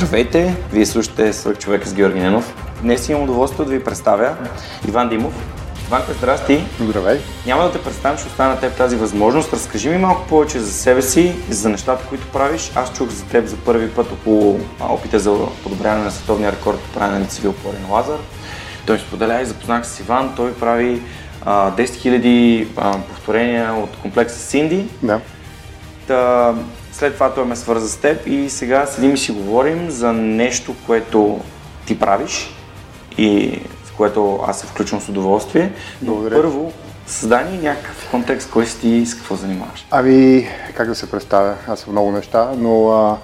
Здравейте! Вие слушате Свърх човека с Георги Ненов. Днес имам удоволствие да ви представя Иван Димов. Иванка, здрасти! Здравей! Няма да те представям, ще остана на теб тази възможност. Разкажи ми малко повече за себе си, за нещата, които правиш. Аз чух за теб за първи път около опита за подобряване на световния рекорд по правене на лицеви опори на Лазар. Той ми споделя и запознах с Иван. Той прави а, 10 000 а, повторения от комплекса Синди. Да. Та, след това той ме свърза с теб и сега седим и си говорим за нещо, което ти правиш и в което аз се включвам с удоволствие. Но Благодаря. първо, създай ни някакъв контекст, кой си ти и с какво занимаваш. Ами, как да се представя? Аз съм много неща, но а,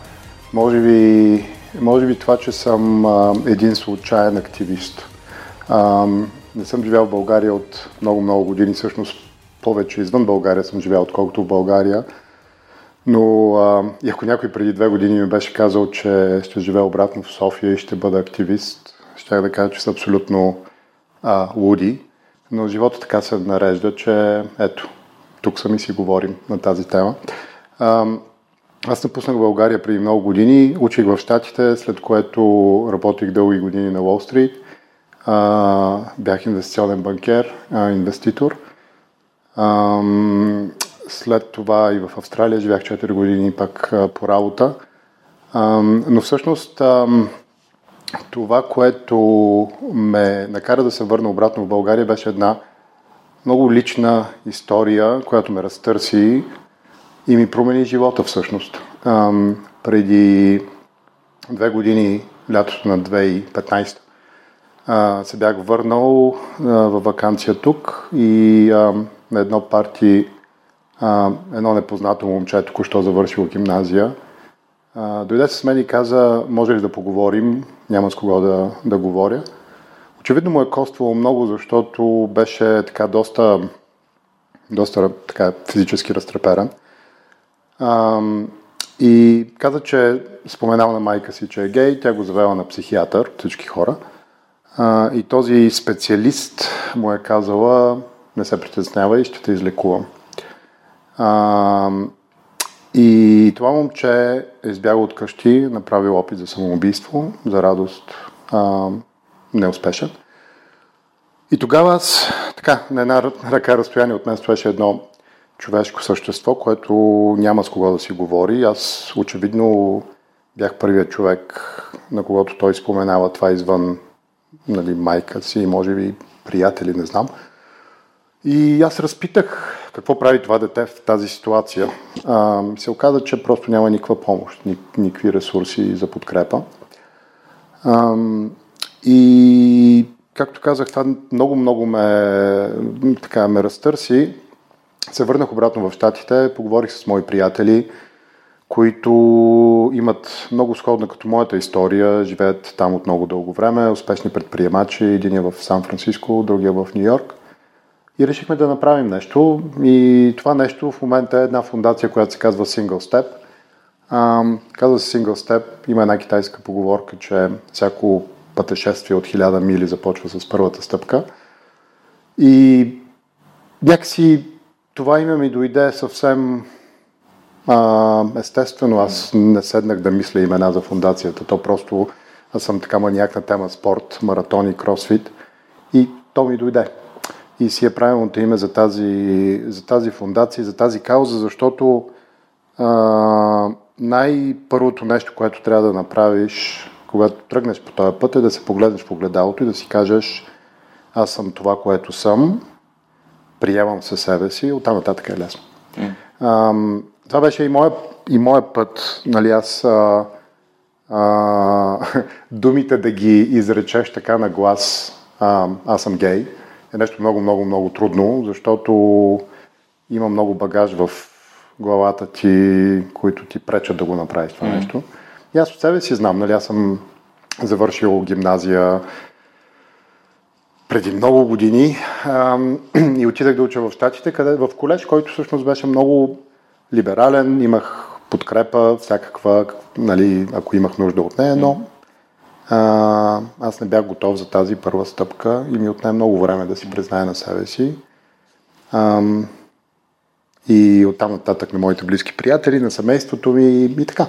може, би, може би това, че съм а, един случайен активист. А, не съм живял в България от много-много години, всъщност повече извън България съм живял, отколкото в България. Но а, ако някой преди две години ми беше казал, че ще живея обратно в София и ще бъда активист, ще да кажа, че са абсолютно а, луди. Но живота така се нарежда, че ето, тук сами си говорим на тази тема. А, аз напуснах България преди много години, учих в Штатите, след което работих дълги години на Уолл Стрит. А, бях инвестиционен банкер, а, инвеститор. Ам, след това и в Австралия живях 4 години пак по работа. Но всъщност това, което ме накара да се върна обратно в България, беше една много лична история, която ме разтърси и ми промени живота всъщност. Преди две години, лятото на 2015, а, се бях върнал във вакансия тук и на едно парти а, едно непознато момче, току-що завършило гимназия, а, дойде с мен и каза, може ли да поговорим, няма с кого да, да говоря. Очевидно му е коствало много, защото беше така доста, доста така, физически разтреперен. А, и каза, че споменал на майка си, че е гей, тя го завела на психиатър, всички хора. А, и този специалист му е казала, не се притеснявай, ще те излекувам. А, и това момче е избягал от къщи, направил опит за самоубийство, за радост а, неуспешен. И тогава аз, така, на една ръка разстояние от мен стоеше едно човешко същество, което няма с кого да си говори. Аз очевидно бях първият човек, на когото той споменава това извън нали, майка си и може би приятели, не знам. И аз разпитах какво прави това дете в тази ситуация. А, се оказа, че просто няма никаква помощ, ни, никакви ресурси за подкрепа. А, и, както казах, това много-много ме, така, ме разтърси. Се върнах обратно в Штатите, поговорих с мои приятели, които имат много сходна като моята история, живеят там от много дълго време, успешни предприемачи, един е в Сан-Франциско, другия в Нью Йорк. И решихме да направим нещо. И това нещо в момента е една фундация, която се казва Single Step. Казва се Single Step. Има една китайска поговорка, че всяко пътешествие от хиляда мили започва с първата стъпка. И някакси това име ми дойде съвсем а, естествено. Аз не седнах да мисля имена за фундацията. То просто аз съм така маняк на тема спорт, маратон и кросфит. И то ми дойде и си е правилното име за тази, за тази фундация, за тази кауза, защото а, най-първото нещо, което трябва да направиш, когато тръгнеш по този път, е да се погледнеш в огледалото и да си кажеш аз съм това, което съм, приемам със себе си, оттам нататък е лесно. Mm. А, това беше и моя, и моя път. Нали, аз а, а, думите да ги изречеш така на глас, а, аз съм гей, е нещо много, много, много трудно, защото има много багаж в главата ти, които ти пречат да го направиш това mm. нещо. И аз от себе си знам, нали, аз съм завършил гимназия преди много години а, и отидах да уча в Штатите, къде, в колеж, който всъщност беше много либерален, имах подкрепа, всякаква, нали, ако имах нужда от нея, но аз не бях готов за тази първа стъпка и ми отне много време да си призная на себе си. А, и оттам нататък на моите близки приятели, на семейството ми и така.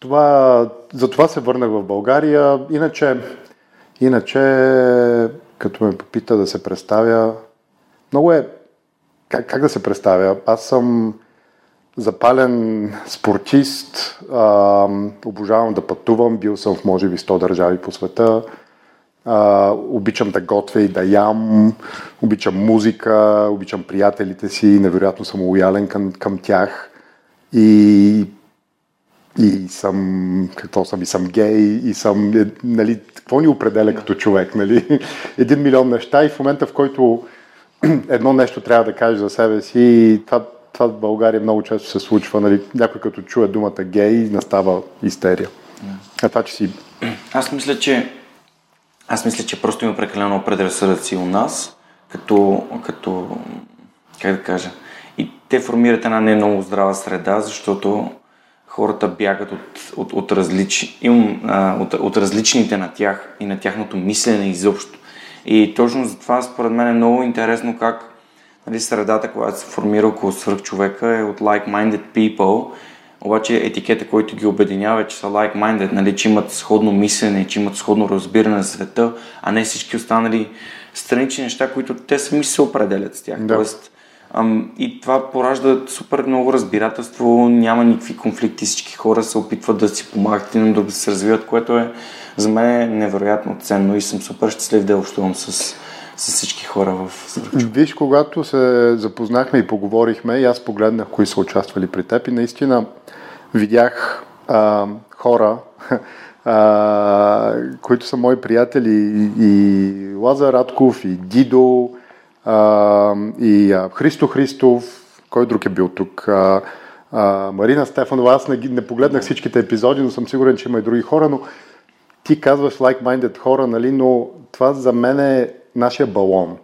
Това, за това се върнах в България. Иначе, иначе, като ме попита да се представя, много е... Как, как да се представя? Аз съм запален спортист, а, обожавам да пътувам, бил съм в може би 100 държави по света, а, обичам да готвя и да ям, обичам музика, обичам приятелите си, невероятно съм лоялен към, към тях и, и съм, какво съм, и съм гей, и съм, е, нали, какво ни определя като човек, нали? Един милион неща и в момента, в който едно нещо трябва да кажеш за себе си, това това в България много често се случва. Нали, някой като чуе думата гей, настава истерия. А това, че си... Аз мисля, че аз мисля, че просто има прекалено предразсъдъци у нас, като, като, как да кажа, и те формират една не много здрава среда, защото хората бягат от, от, от, различ, от, от различните на тях и на тяхното мислене изобщо. И точно затова според мен е много интересно как нали, средата, която се формира около свръхчовека е от like-minded people, обаче етикета, който ги обединява е, че са like-minded, нали, че имат сходно мислене, че имат сходно разбиране на света, а не всички останали странични неща, които те сами се определят с тях. Да. Тоест, ам, и това поражда супер много разбирателство, няма никакви конфликти, всички хора се опитват да си помагат един друг да се развиват, което е за мен невероятно ценно и съм супер щастлив да общувам с с всички хора в Свърхчук. Виж, когато се запознахме и поговорихме, и аз погледнах кои са участвали при теб и наистина видях а, хора, а, които са мои приятели и Лазар Радков, и Дидо, а, и а, Христо Христов, кой друг е бил тук? А, а, Марина Стефанова, аз не, не погледнах всичките епизоди, но съм сигурен, че има и други хора, но ти казваш like-minded хора, нали, но това за мен е нашия балон.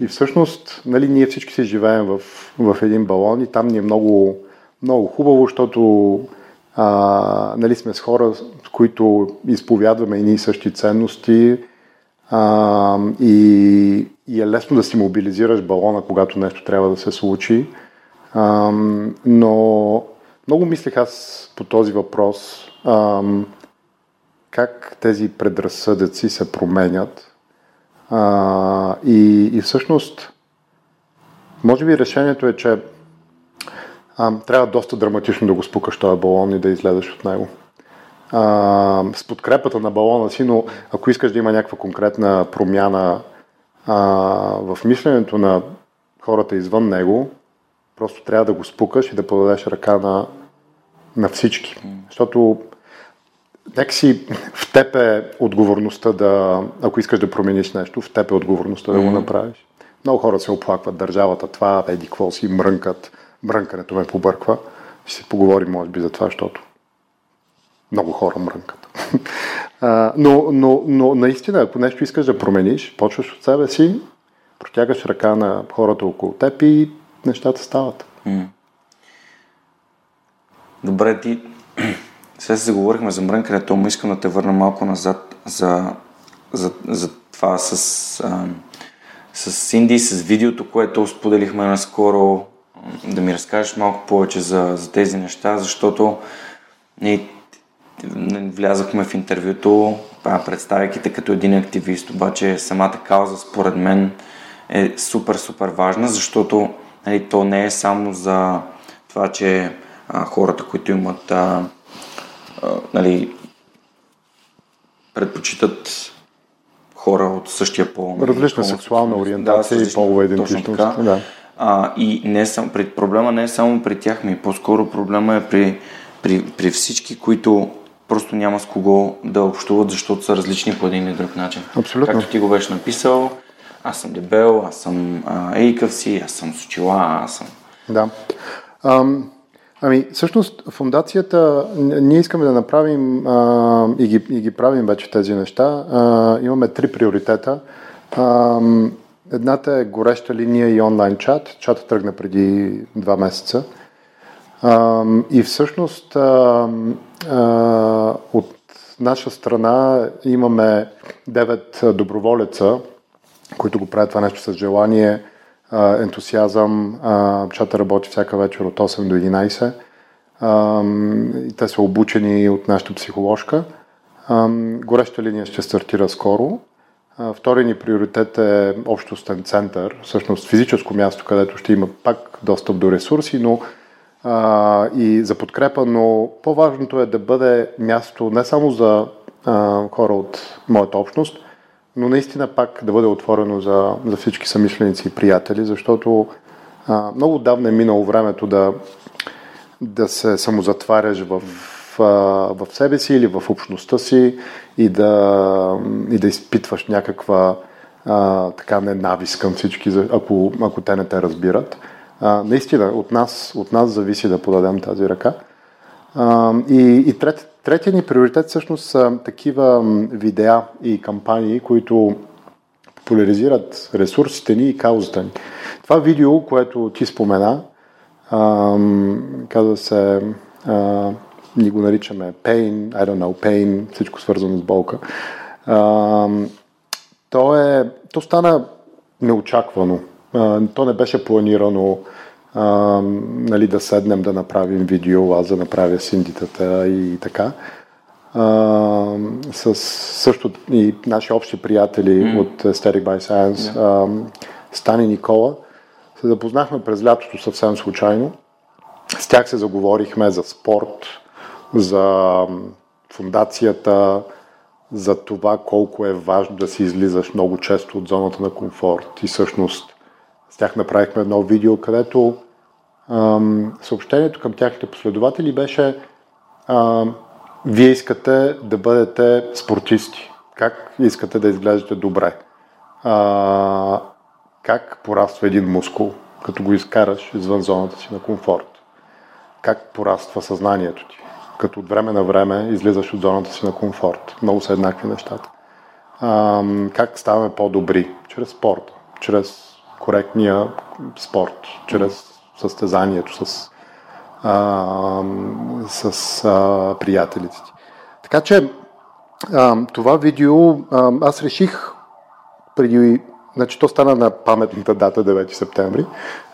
И всъщност, нали, ние всички си живеем в, в един балон и там ни е много, много хубаво, защото а, нали, сме с хора, с които изповядваме и ние същи ценности а, и, и е лесно да си мобилизираш балона, когато нещо трябва да се случи. А, но много мислех аз по този въпрос а, как тези предразсъдъци се променят а, и, и всъщност, може би решението е, че а, трябва доста драматично да го спукаш този балон и да излезеш от него. А, с подкрепата на балона си, но ако искаш да има някаква конкретна промяна а, в мисленето на хората извън него, просто трябва да го спукаш и да подадеш ръка на, на всички. Защото си в теб е отговорността да, ако искаш да промениш нещо, в теб е отговорността mm-hmm. да го направиш. Много хора се оплакват, държавата, това, еди какво си, мрънкат. Мрънкането ме побърква. Ще се поговорим, може би, за това, защото много хора мрънкат. а, но, но, но наистина, ако нещо искаш да промениш, почваш от себе си, протягаш ръка на хората около теб и нещата стават. Добре, ти сега се заговорихме за мрънкането, но искам да те върна малко назад за, за, за това с, а, с Синди, с видеото, което споделихме наскоро, да ми разкажеш малко повече за, за тези неща, защото и, влязахме в интервюто, представяйки те като един активист, обаче самата кауза според мен е супер, супер важна, защото нали, то не е само за това, че а, хората, които имат а, нали, предпочитат хора от същия пол. Нали, Различна сексуална ориентация да, и полова идентичност. Да. А, и не сам, при, проблема не е само при тях ми, по-скоро проблема е при, при, при всички, които просто няма с кого да общуват, защото са различни по един или друг начин. Абсолютно. Както ти го беше написал, аз съм дебел, аз съм а, ейкъв си, аз съм с очила, аз съм... Да. Ам, Ами, всъщност, фундацията, ние искаме да направим а, и, ги, и ги правим вече тези неща. А, имаме три приоритета. А, едната е гореща линия и онлайн чат. Чата тръгна преди два месеца. А, и всъщност а, а, от наша страна имаме 9 доброволеца, които го правят това нещо с желание, ентусиазъм. Чата работи всяка вечер от 8 до 11. И те са обучени от нашата психоложка. Гореща линия ще стартира скоро. Втори ни приоритет е общостен център, всъщност физическо място, където ще има пак достъп до ресурси, но а, и за подкрепа, но по-важното е да бъде място не само за а, хора от моята общност, но наистина пак да бъде отворено за, за всички самишленици и приятели, защото а, много отдавна е минало времето да, да се самозатваряш в, в, в себе си или в общността си и да, и да изпитваш някаква а, така ненавист към всички, ако, ако те не те разбират. А, наистина, от нас, от нас зависи да подадем тази ръка. А, и и трет, третия ни приоритет всъщност са такива видеа и кампании, които популяризират ресурсите ни и каузата ни. Това видео, което ти спомена, а, казва се, а, ни го наричаме pain, I don't know, pain, всичко свързано с болка. А, то, е, то стана неочаквано а, то не беше планирано а, нали, да седнем да направим видео, аз да направя синдитата и така. А, с също и наши общи приятели mm. от Aesthetic by Science, yeah. а, Стани Никола, се запознахме през лятото съвсем случайно. С тях се заговорихме за спорт, за фундацията, за това колко е важно да си излизаш много често от зоната на комфорт и всъщност тях направихме едно видео, където ам, съобщението към тяхните последователи беше ам, вие искате да бъдете спортисти. Как искате да изглеждате добре? А, как пораства един мускул, като го изкараш извън зоната си на комфорт? Как пораства съзнанието ти, като от време на време излизаш от зоната си на комфорт? Много са еднакви нещата. А, как ставаме по-добри? Чрез спорта, чрез коректния спорт, чрез състезанието с, а, с а, приятелите ти. Така че а, това видео а, аз реших преди, значи то стана на паметната дата 9 септември,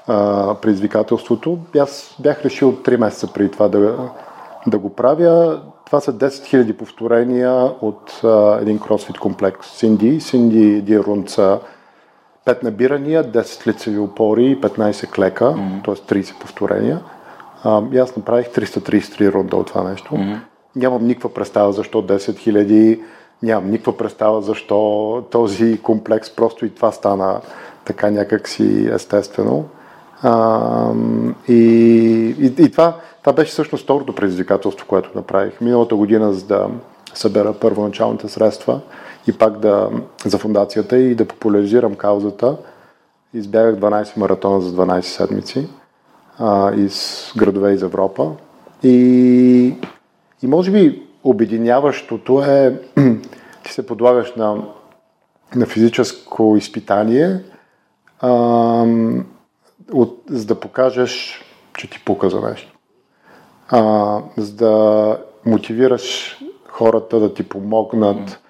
а, предизвикателството. Аз бях решил 3 месеца преди това да, да го правя. Това са 10 000 повторения от а, един кросфит комплекс Синди. Синди Дирунца 5 набирания, 10 лицеви опори и 15 клека, mm-hmm. т.е. 30 повторения. А, и аз направих 333 рунда от това нещо. Mm-hmm. Нямам никаква представа защо 10 000, нямам никаква представа защо този комплекс, просто и това стана така някакси естествено. А, и, и, и това, това беше всъщност второто предизвикателство, което направих. Миналата година, за да събера първоначалните средства, и пак да, за фундацията и да популяризирам каузата. Избягах 12 маратона за 12 седмици а, из градове из Европа. И, и може би обединяващото е, ти се подлагаш на, на физическо изпитание, а, от, за да покажеш, че ти пука за нещо. А, за да мотивираш хората да ти помогнат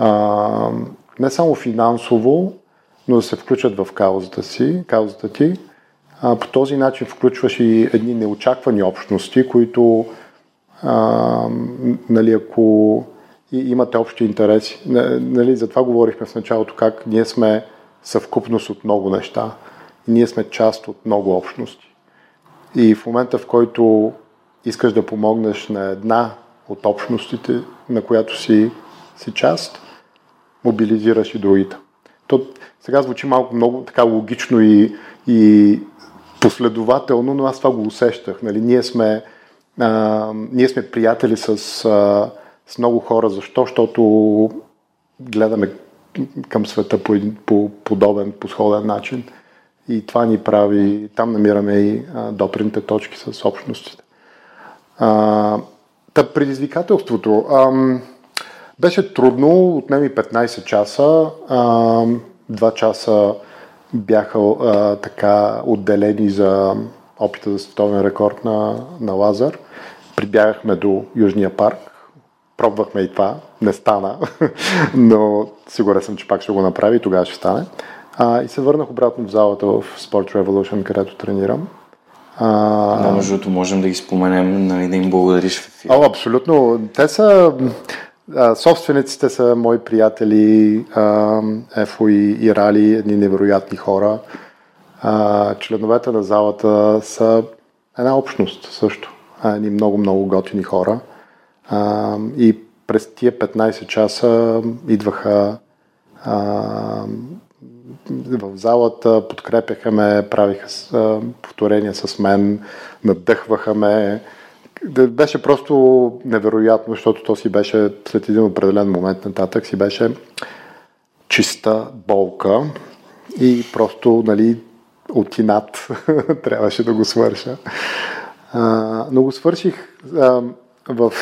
а, не само финансово, но да се включат в каузата си, каузата ти. А, по този начин включваш и едни неочаквани общности, които а, нали, ако и имате общи интереси. Нали, затова говорихме в началото как ние сме съвкупност от много неща. Ние сме част от много общности. И в момента, в който искаш да помогнеш на една от общностите, на която си, си част, мобилизираш и другите. То сега звучи малко много така логично и, и последователно, но аз това го усещах. Нали? Ние, сме, а, ние сме приятели с, а, с много хора. Защо? Защото гледаме към света по, по подобен, по сходен начин. и това ни прави, там намираме и а, допрените точки с общностите. А, та предизвикателството. Ам, беше трудно, отнеми 15 часа. А, 2 часа бяха а, така отделени за опита за световен рекорд на, на Лазар. Прибягахме до Южния парк. Пробвахме и това. Не стана, но сигурен съм, че пак ще го направи и тогава ще стане. А, и се върнах обратно в залата в Sport Revolution, където тренирам. А... Да, между другото, можем да ги споменем, нали, да им благодариш в ефир. О, абсолютно. Те са... Собствениците са мои приятели, а, Ефо и, и едни невероятни хора. Членовете на залата са една общност също. Едни много-много готини хора. И през тия 15 часа идваха в залата, подкрепяха ме, правиха повторения с мен, надъхваха ме. Беше просто невероятно, защото то си беше след един определен момент нататък си беше чиста болка и просто, нали, от инат трябваше да го свърша. А, но го свърших а, в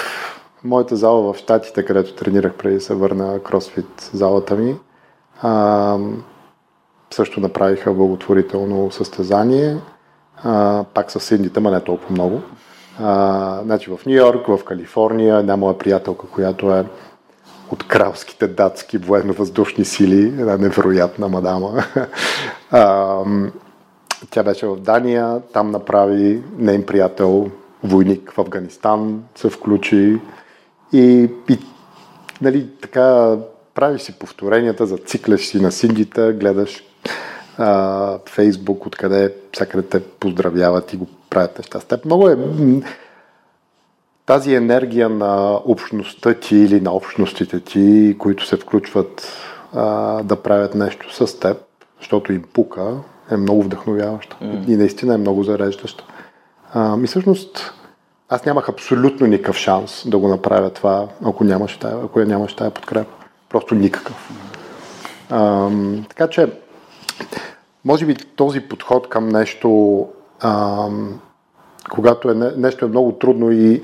моята зала в Штатите, където тренирах преди да се върна кросфит залата ми. А, също направиха благотворително състезание, а, пак с синдите, ма не толкова много. А, значи в Нью Йорк, в Калифорния, една моя приятелка, която е от кралските датски военно-въздушни сили, една невероятна мадама. А, тя беше в Дания, там направи нейн приятел, войник в Афганистан, се включи и, и нали, така правиш си повторенията, зацикляш си на синдите, гледаш а, Фейсбук, откъде всякъде те поздравяват и го правят неща с теб. Много е тази енергия на общността ти или на общностите ти, които се включват а, да правят нещо с теб, защото им пука, е много вдъхновяваща mm. и наистина е много зареждаща. А, и всъщност аз нямах абсолютно никакъв шанс да го направя това, ако нямаше тая, ако я нямаше тая подкрепа. Просто никакъв. А, така че може би този подход към нещо, а, когато е, нещо е много трудно и,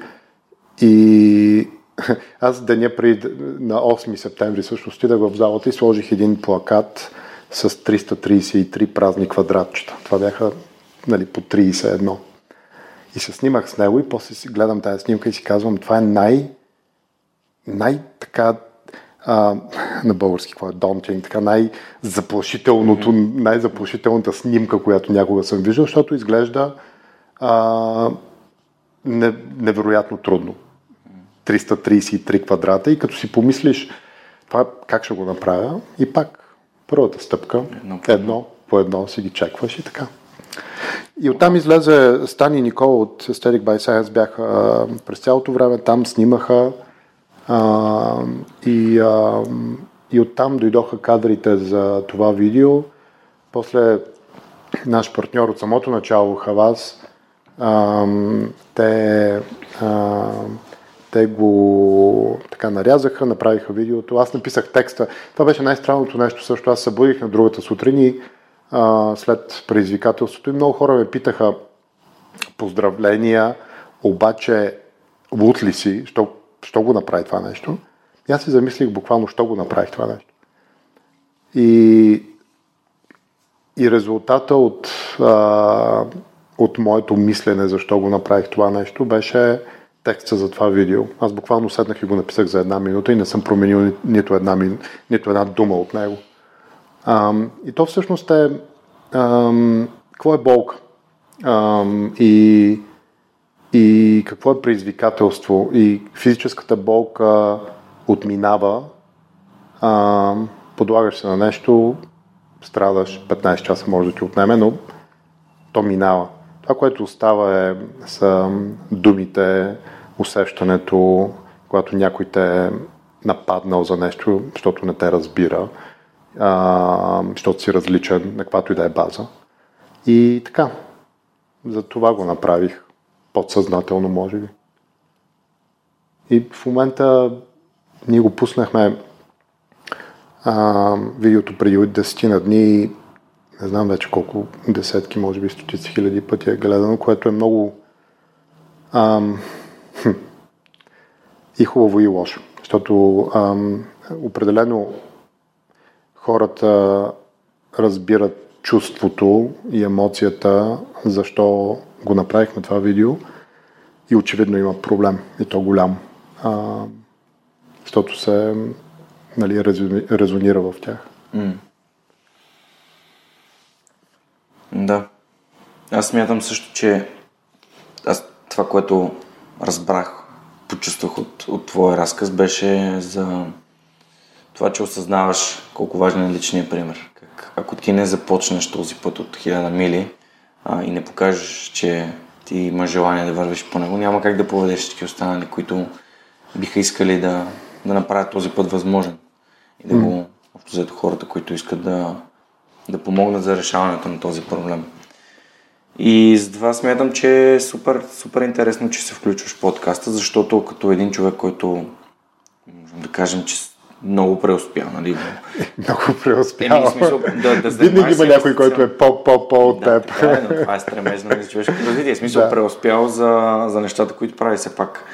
и аз деня преди на 8 септември всъщност отидах в залата и сложих един плакат с 333 празни квадратчета. Това бяха нали, по 31. И се снимах с него и после си гледам тази снимка и си казвам, това е най- най-така а, на български какво е daunting, така най-заплашителното, най-заплашителната снимка, която някога съм виждал, защото изглежда а, не, невероятно трудно. 333 квадрата и като си помислиш това как ще го направя и пак първата стъпка, едно по едно, по едно си ги чекваш и така. И оттам излезе Стани и Никола от Aesthetic by Science бяха през цялото време там, снимаха а, и, а, и оттам дойдоха кадрите за това видео. После наш партньор от самото начало, Хавас, а, те, а, те го така нарязаха, направиха видеото. Аз написах текста. Това беше най-странното нещо. Също аз събудих на другата сутрин и а, след предизвикателството и много хора ме питаха поздравления, обаче лут ли си, що що го направи това нещо. И аз си замислих буквално, що го направих това нещо. И, и резултата от, а, от моето мислене, защо го направих това нещо, беше текста за това видео. Аз буквално седнах и го написах за една минута и не съм променил ни, нито, една, нито една дума от него. А, и то всъщност е а, какво е болка? А, и и какво е предизвикателство и физическата болка отминава, а, подлагаш се на нещо, страдаш, 15 часа може да ти отнеме, но то минава. Това, което остава е, са думите, усещането, когато някой те е нападнал за нещо, защото не те разбира, а, защото си различен на каквато и да е база. И така, за това го направих подсъзнателно, може би. И в момента ние го пуснахме а, видеото преди 10 на дни не знам вече колко десетки, може би стотици хиляди пъти е гледано, което е много ам, и хубаво и лошо. Защото ам, определено хората разбират чувството и емоцията, защо го направихме това видео и очевидно има проблем и то голям. А, защото се нали, резонира в тях. Да. Аз смятам също, че аз това, което разбрах, почувствах от, от твоя разказ, беше за това, че осъзнаваш колко важен е личният пример. Как, ако ти не започнеш този път от хиляда мили а, и не покажеш, че ти имаш желание да вървиш по него, няма как да поведеш всички останали, които биха искали да, да направят този път възможен. И да го, общо взето хората, които искат да, да помогнат за решаването на този проблем. И за това смятам, че е супер, супер интересно, че се включваш в подкаста, защото като един човек, който можем да кажем, че много преуспял, нали? много преуспял. Еми, смисъл, да, да Винаги има някой, който е по-по-по от да, теб. Да, е, но това е стремежно за човешкото развитие. Смисъл, да. преуспял за, за нещата, които прави. Все пак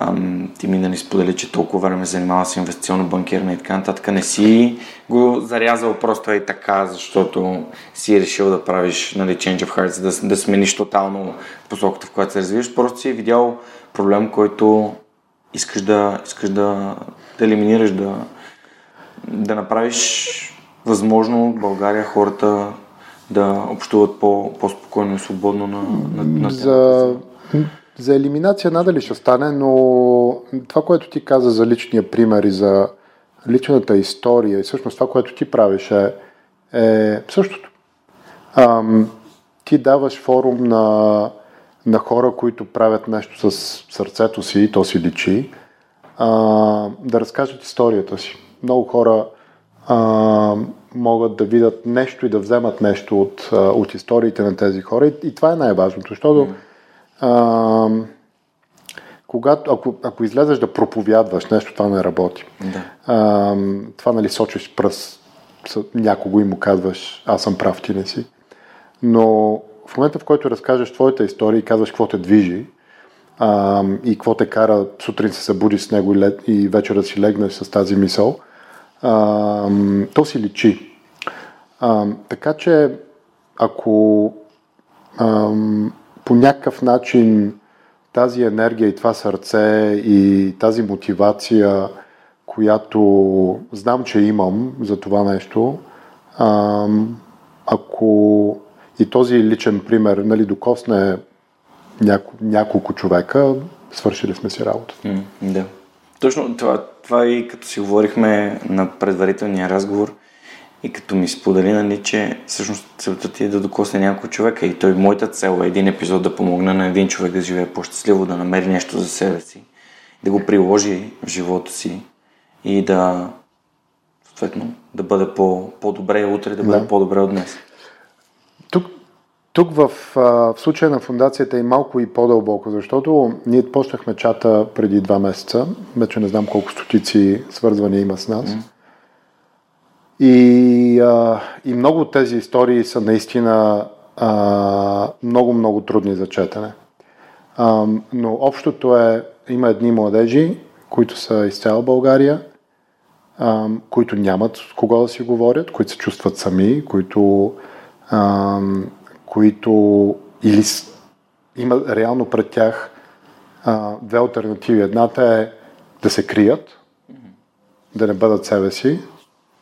ам, ти ми да ни сподели, че толкова време занимава с инвестиционно банкиране и така нататък. Не си го зарязал просто и така, защото си решил да правиш нали, change of hearts, да, да смениш тотално посоката, в която се развиваш. Просто си видял проблем, който искаш да, искаш да, да елиминираш, да, да направиш възможно България хората да общуват по, по-спокойно и свободно на, на, на За, за елиминация надали ще стане, но това, което ти каза за личния пример и за личната история и всъщност това, което ти правиш е, е същото. Ам, ти даваш форум на, на хора, които правят нещо с сърцето си и то си личи, а, да разкажат историята си. Много хора а, могат да видят нещо и да вземат нещо от, от историите на тези хора и, и това е най-важното, защото а, когато, ако, ако излезеш да проповядваш нещо, това не работи. Да. А, това нали сочиш пръст някого и му казваш, аз съм прав, ти не си. Но в момента, в който разкажеш твоята история и казваш какво те движи а, и какво те кара сутрин се събудиш с него и, лед, и вечер да си легнеш с тази мисъл, а, то си личи. А, така че, ако а, по някакъв начин тази енергия и това сърце и тази мотивация, която знам, че имам за това нещо, ако и този личен пример нали, докосне няко, няколко човека, свършили сме си работа. Mm, да. Точно това, това и като си говорихме на предварителния разговор и като ми сподели, нали, че всъщност целта ти е да докосне някой човека и той моята цел е един епизод да помогне на един човек да живее по-щастливо, да намери нещо за себе си, да го приложи в живота си и да съответно да бъде по, по-добре утре, да бъде да. по-добре от днес. Тук, в, в случая на фундацията е малко и по-дълбоко, защото ние почнахме чата преди два месеца, вече не знам колко стотици свързвания има с нас. Mm. И, а, и много от тези истории са наистина много-много трудни за четене. А, но общото е, има едни младежи, които са из цяла България, а, които нямат с кого да си говорят, които се чувстват сами, които, а, които или има реално пред тях а, две альтернативи. Едната е да се крият, да не бъдат себе си,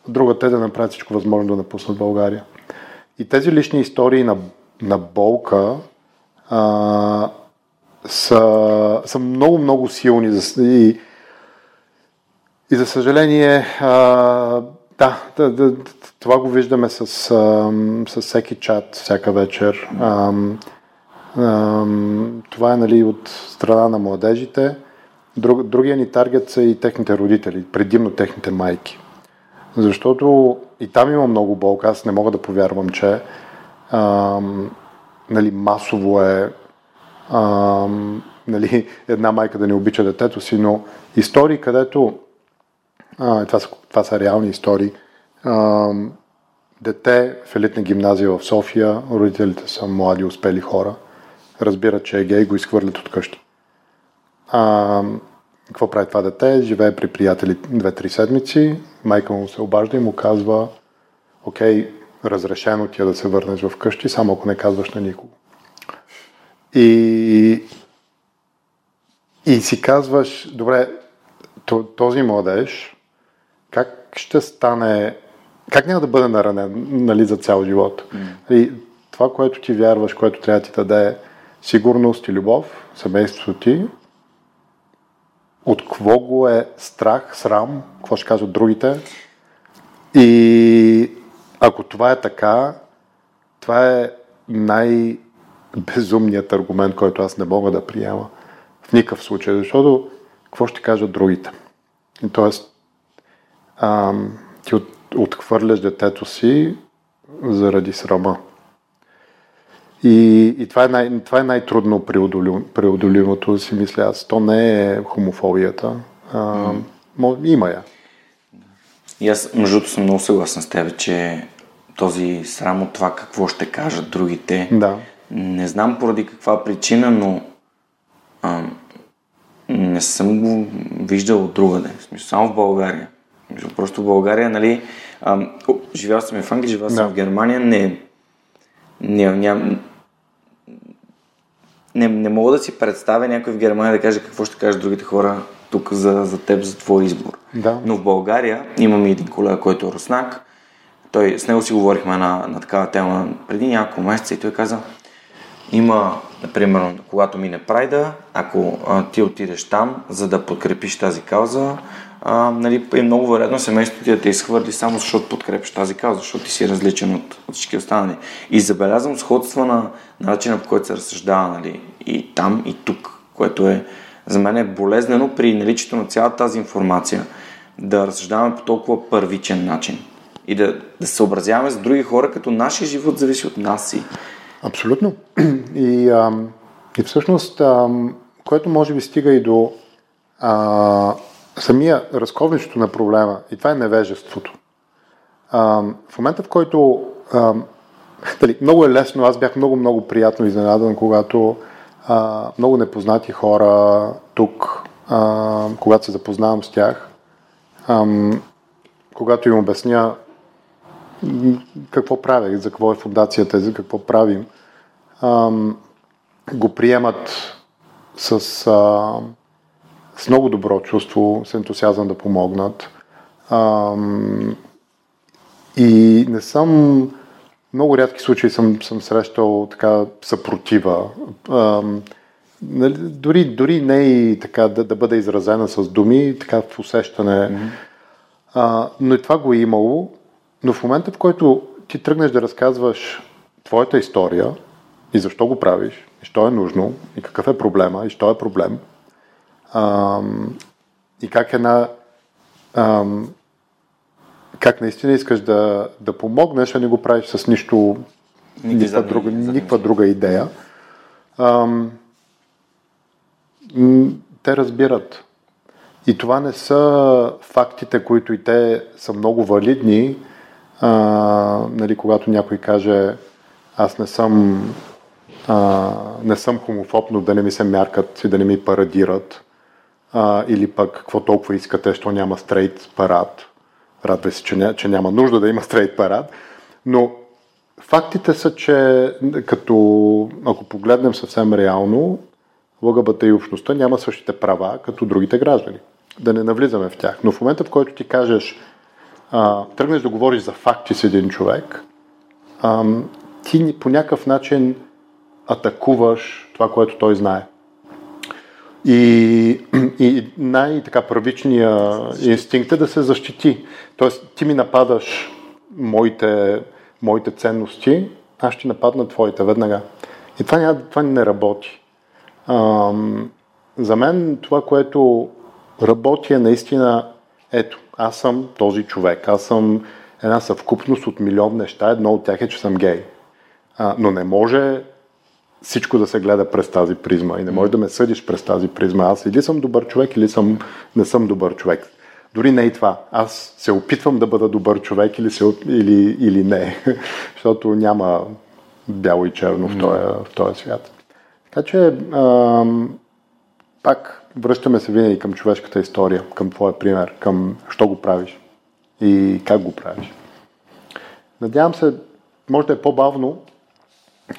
Другата е да направят всичко възможно да напуснат България. И тези лични истории на, на болка а, са, са много, много силни. И, и за съжаление, а, да, да, да, това го виждаме с, с всеки чат, всяка вечер. А, а, това е нали, от страна на младежите. Друг, другия ни таргет са и техните родители, предимно техните майки. Защото и там има много болка. Аз не мога да повярвам, че ам, нали, масово е ам, нали, една майка да не обича детето си, но истории, където а, това, са, това са реални истории, ам, дете в елитна гимназия в София, родителите са млади, успели хора, разбират, че е гей, го изхвърлят от къщи. А, какво прави това дете? Живее при приятели 2-3 седмици, майка му се обажда и му казва, окей, разрешено ти е да се върнеш в къщи, само ако не казваш на никого. И, и си казваш, добре, този младеж, как ще стане, как няма да бъде наранен нали, за цял живот? Mm. И това, което ти вярваш, което трябва да ти даде сигурност и любов, семейството ти, от какво го е страх, срам, какво ще кажат другите. И ако това е така, това е най-безумният аргумент, който аз не мога да приема в никакъв случай, защото какво ще кажат другите? И, тоест, ам, ти от, отхвърляш детето си заради срама. И, и това, е най, това е най-трудно преодолимото, си мисля аз. То не е хомофобията. А, mm. Има я. И аз, между другото, съм много съгласен с теб, че този срам от това какво ще кажат другите. Да. Не знам поради каква причина, но а, не съм го виждал от другаде. В смисъл, само в България. Просто в България, нали, а, живял съм в Англия, живял съм да. в Германия, не, не, ням, не, не мога да си представя някой в Германия да каже какво ще кажат другите хора тук за, за теб, за твой избор. Да. Но в България имаме един колега, който е руснак. Той, с него си говорихме на, на такава тема преди няколко месеца и той каза, има, например, когато мине прайда, ако а, ти отидеш там, за да подкрепиш тази кауза, а, нали, е много вероятно семейството ти да те изхвърли само защото подкрепиш тази кауза, защото ти си различен от, от всички останали. И забелязвам сходства на, на начина по който се разсъждава нали, и там, и тук, което е за мен е болезнено при наличието на цялата тази информация да разсъждаваме по толкова първичен начин и да, да се съобразяваме с други хора, като нашия живот зависи от нас си. Абсолютно. И, а, и всъщност, а, което може би стига и до а, самия разковничето на проблема, и това е невежеството. А, в момента, в който а, дали, много е лесно, аз бях много-много приятно изненадан, когато а, много непознати хора тук, а, когато се запознавам с тях, а, когато им обясня какво правя, за какво е фундацията, за какво правим, а, го приемат с, а, с много добро чувство, с ентусиазъм да помогнат. А, и не съм много рядки случаи съм, съм срещал така съпротива. А, нали, дори, дори не и така да, да бъде изразена с думи, така в усещане. Mm-hmm. А, но и това го е имало. Но в момента, в който ти тръгнеш да разказваш твоята история и защо го правиш, и що е нужно, и какъв е проблема, и що е проблем, а, и как една как наистина искаш да, да помогнеш, а не го правиш с нищо, никаква друга, никаква друга идея. Ам, те разбират. И това не са фактите, които и те са много валидни, а, нали, когато някой каже аз не съм, а, не съм хомофоб, но да не ми се мяркат и да не ми парадират. А, или пък какво толкова искате, що няма стрейт парад. Радва се, че, ня, че няма нужда да има стрейт парад. Но фактите са, че като, ако погледнем съвсем реално, ЛГБТ и общността няма същите права като другите граждани. Да не навлизаме в тях. Но в момента, в който ти кажеш, а, тръгнеш да говориш за факти с един човек, а, ти по някакъв начин атакуваш това, което той знае. И, и най-така първичния инстинкт е да се защити. Тоест, ти ми нападаш моите, моите ценности, аз ще нападна твоите веднага. И това, няма, това не работи. Ам, за мен това, което работи е наистина, ето, аз съм този човек, аз съм една съвкупност от милион неща, едно от тях е, че съм гей. А, но не може всичко да се гледа през тази призма и не можеш да ме съдиш през тази призма. Аз или съм добър човек, или съм, не съм добър човек. Дори не и това. Аз се опитвам да бъда добър човек или, се, или, или не, защото няма бяло и черно в този, в този свят. Така че, а, пак връщаме се винаги към човешката история, към твоя пример, към що го правиш и как го правиш. Надявам се, може да е по-бавно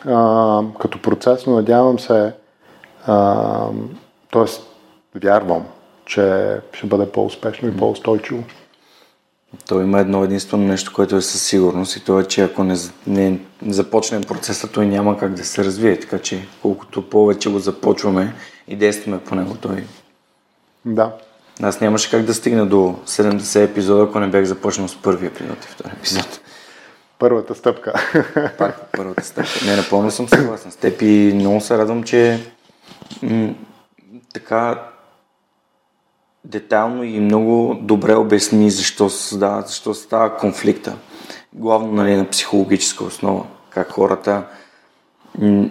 а, като процес, но надявам се, т.е. вярвам, че ще бъде по-успешно и по-устойчиво. То има едно единствено нещо, което е със сигурност и то е, че ако не, не започнем процеса, той няма как да се развие. Така че колкото повече го започваме и действаме по него, той... Да. Аз нямаше как да стигна до 70 епизода, ако не бях започнал с първи епизод и втори епизод. Първата стъпка. Пак първата стъпка. Не, напълно съм съгласен с теб и много се радвам, че м- така детайлно и много добре обясни защо се създава, защо става конфликта. Главно нали, на психологическа основа. Как хората м-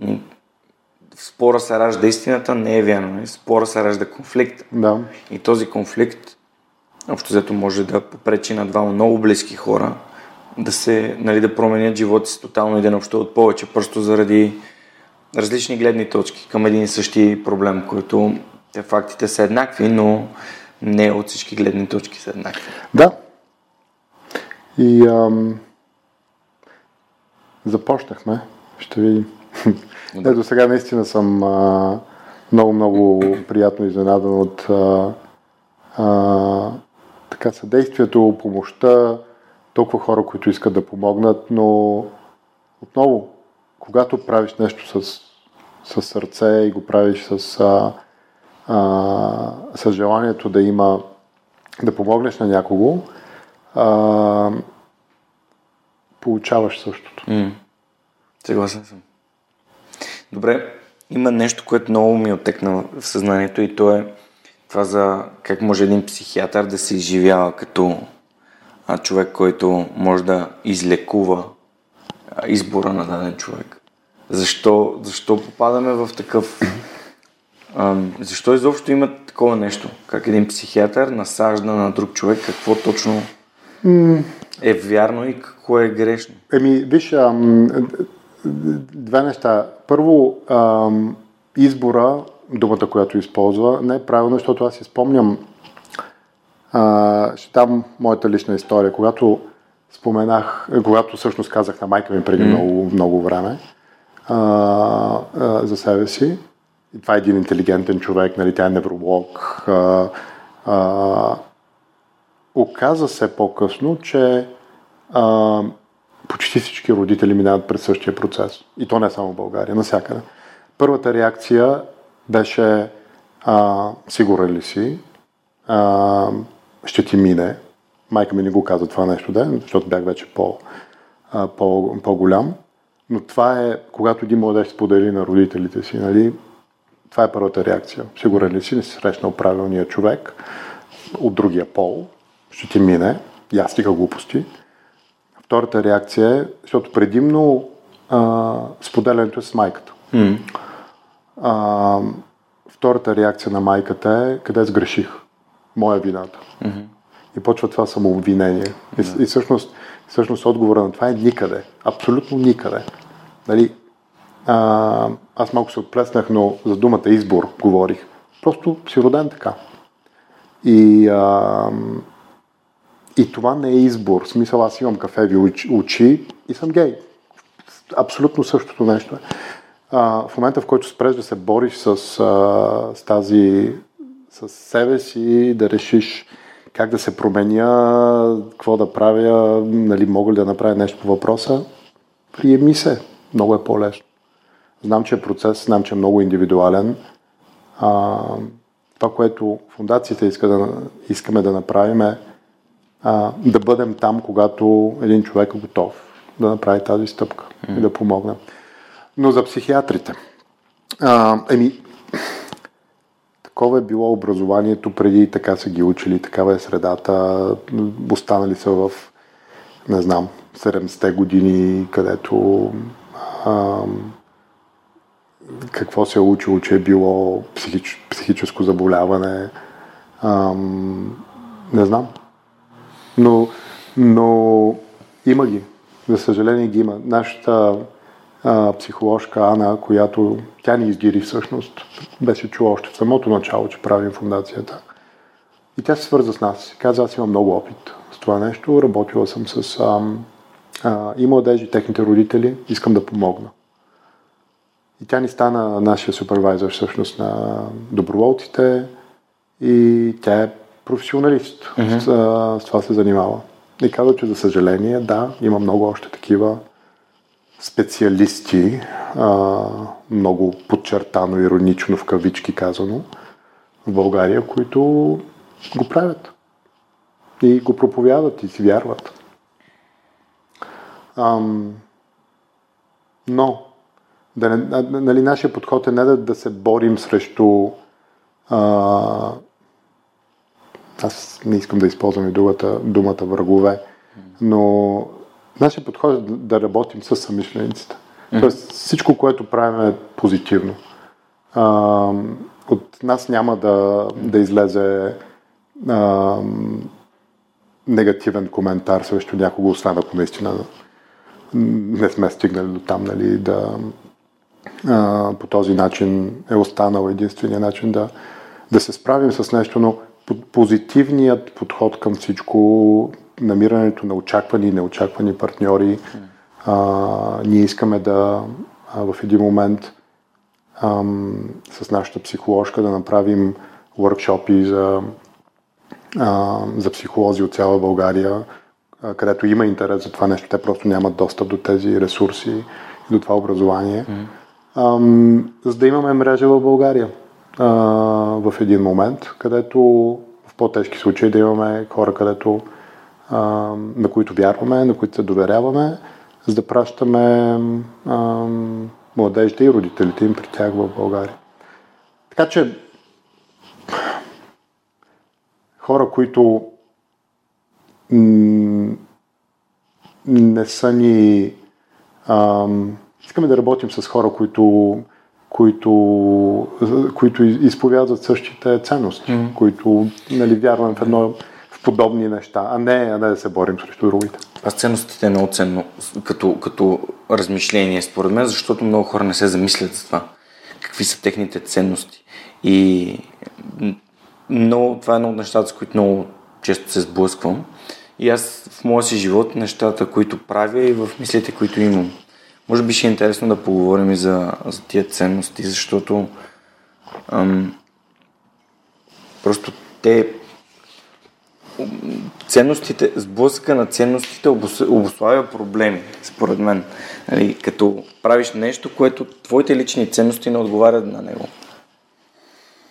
м- в спора се ражда истината, не е вярно. Нали? В спора се ражда конфликт. Да. И този конфликт общо взето може да попречи на двама много близки хора да се, нали, да променят живота си тотално и да не общуват повече, просто заради различни гледни точки към един и същи проблем, който те фактите са еднакви, но не от всички гледни точки са еднакви. Да. И ам, започнахме. Ще видим. Не, до сега наистина съм а, много, много приятно изненадан от а, а, така съдействието, помощта, толкова хора, които искат да помогнат, но отново, когато правиш нещо с, с сърце и го правиш с, а, а, с желанието да има, да помогнеш на някого, а, получаваш същото. Mm. Съгласен съм. Добре, има нещо, което много ми отекна в съзнанието и то е това за как може един психиатър да се изживява като човек, който може да излекува избора на даден човек. Защо, защо попадаме в такъв... А, защо изобщо има такова нещо? Как един психиатър насажда на друг човек какво точно е вярно и какво е грешно? Еми, виж, ам, две неща. Първо, ам, избора, думата, която използва, не е правилно, защото аз си спомням а, ще дам моята лична история. Когато споменах, когато всъщност казах на майка ми преди mm. много, много време а, а, за себе си, и това е един интелигентен човек, нали, тя е невролог, а, а, оказа се по-късно, че а, почти всички родители минават през същия процес. И то не само в България, навсякъде. Първата реакция беше а, сигурен ли си? А, ще ти мине. Майка ми не го каза това нещо, да, защото бях вече по, по, по-голям. Но това е, когато един младеж сподели на родителите си, нали, това е първата реакция. Сигурен ли си, не си срещнал правилния човек от другия пол, ще ти мине, я стига глупости. Втората реакция е, защото предимно а, споделянето е с майката. Mm. А, втората реакция на майката е къде сгреших моя вината. Mm-hmm. И почва това самообвинение. Mm-hmm. И, и всъщност, всъщност отговора на това е никъде. Абсолютно никъде. Нали, а, аз малко се отплеснах, но за думата избор говорих. Просто си роден така. И, а, и това не е избор. В смисъл, аз имам кафеви очи и съм гей. Абсолютно същото нещо е. А, в момента, в който спреш да се бориш с, а, с тази с себе си, да решиш как да се променя, какво да правя, нали, мога ли да направя нещо по въпроса, приеми се. Много е по-лесно. Знам, че е процес, знам, че е много индивидуален. А, това, което фундацията иска да, искаме да направим е а, да бъдем там, когато един човек е готов да направи тази стъпка mm. и да помогне. Но за психиатрите. А, еми, такова е било образованието преди, така са ги учили, такава е средата, останали са в, не знам, 70-те години, където а, какво се е учило, че е било психич, психическо заболяване. А, Не знам. Но, но има ги. За съжаление ги има. Нашата а, психоложка Ана, която тя ни издири всъщност, беше чула още в самото начало, че правим фундацията. И тя се свърза с нас. Каза, аз имам много опит с това нещо. Работила съм с а, а, и младежи, техните родители. Искам да помогна. И тя ни стана нашия супервайзър всъщност на доброволците и тя е професионалист. Mm-hmm. С, с това се занимава. И казва, че за съжаление, да, има много още такива специалисти, а, много подчертано, иронично в кавички казано, в България, които го правят. И го проповядат и си вярват. Ам, но, да не, нали, нашия подход е не да, да се борим срещу а, аз не искам да използвам и думата, думата врагове, но нашия подход е да работим с самишлениците. Mm-hmm. Тоест всичко, което правим е позитивно. А, от нас няма да, да излезе а, негативен коментар срещу някого, освен ако наистина не сме стигнали до там, нали, да а, по този начин е останал единствения начин да, да се справим с нещо, но позитивният подход към всичко, намирането на очаквани и неочаквани партньори. А, ние искаме да а, в един момент а, с нашата психоложка да направим workshopи за, а, за психолози от цяла България, а, където има интерес за това нещо. Те просто нямат достъп до тези ресурси и до това образование. Mm. А, за да имаме мрежа в България а, в един момент, където в по-тежки случаи да имаме хора, където, на които вярваме, на които се доверяваме, за да пращаме младежите и родителите им при тях в България. Така че хора, които не са ни... А, искаме да работим с хора, които които, които изповядват същите ценности, mm-hmm. които нали, вярваме в едно подобни неща, а не, а не да се борим срещу другите. Аз ценностите е много ценно като, като размишление, според мен, защото много хора не се замислят за това. Какви са техните ценности. И много, това е едно от нещата, с които много често се сблъсквам. И аз в моя си живот, нещата, които правя и в мислите, които имам. Може би ще е интересно да поговорим и за, за тия ценности, защото ам, просто те ценностите, сблъсъка на ценностите обославя проблеми, според мен. Нали, като правиш нещо, което твоите лични ценности не отговарят на него.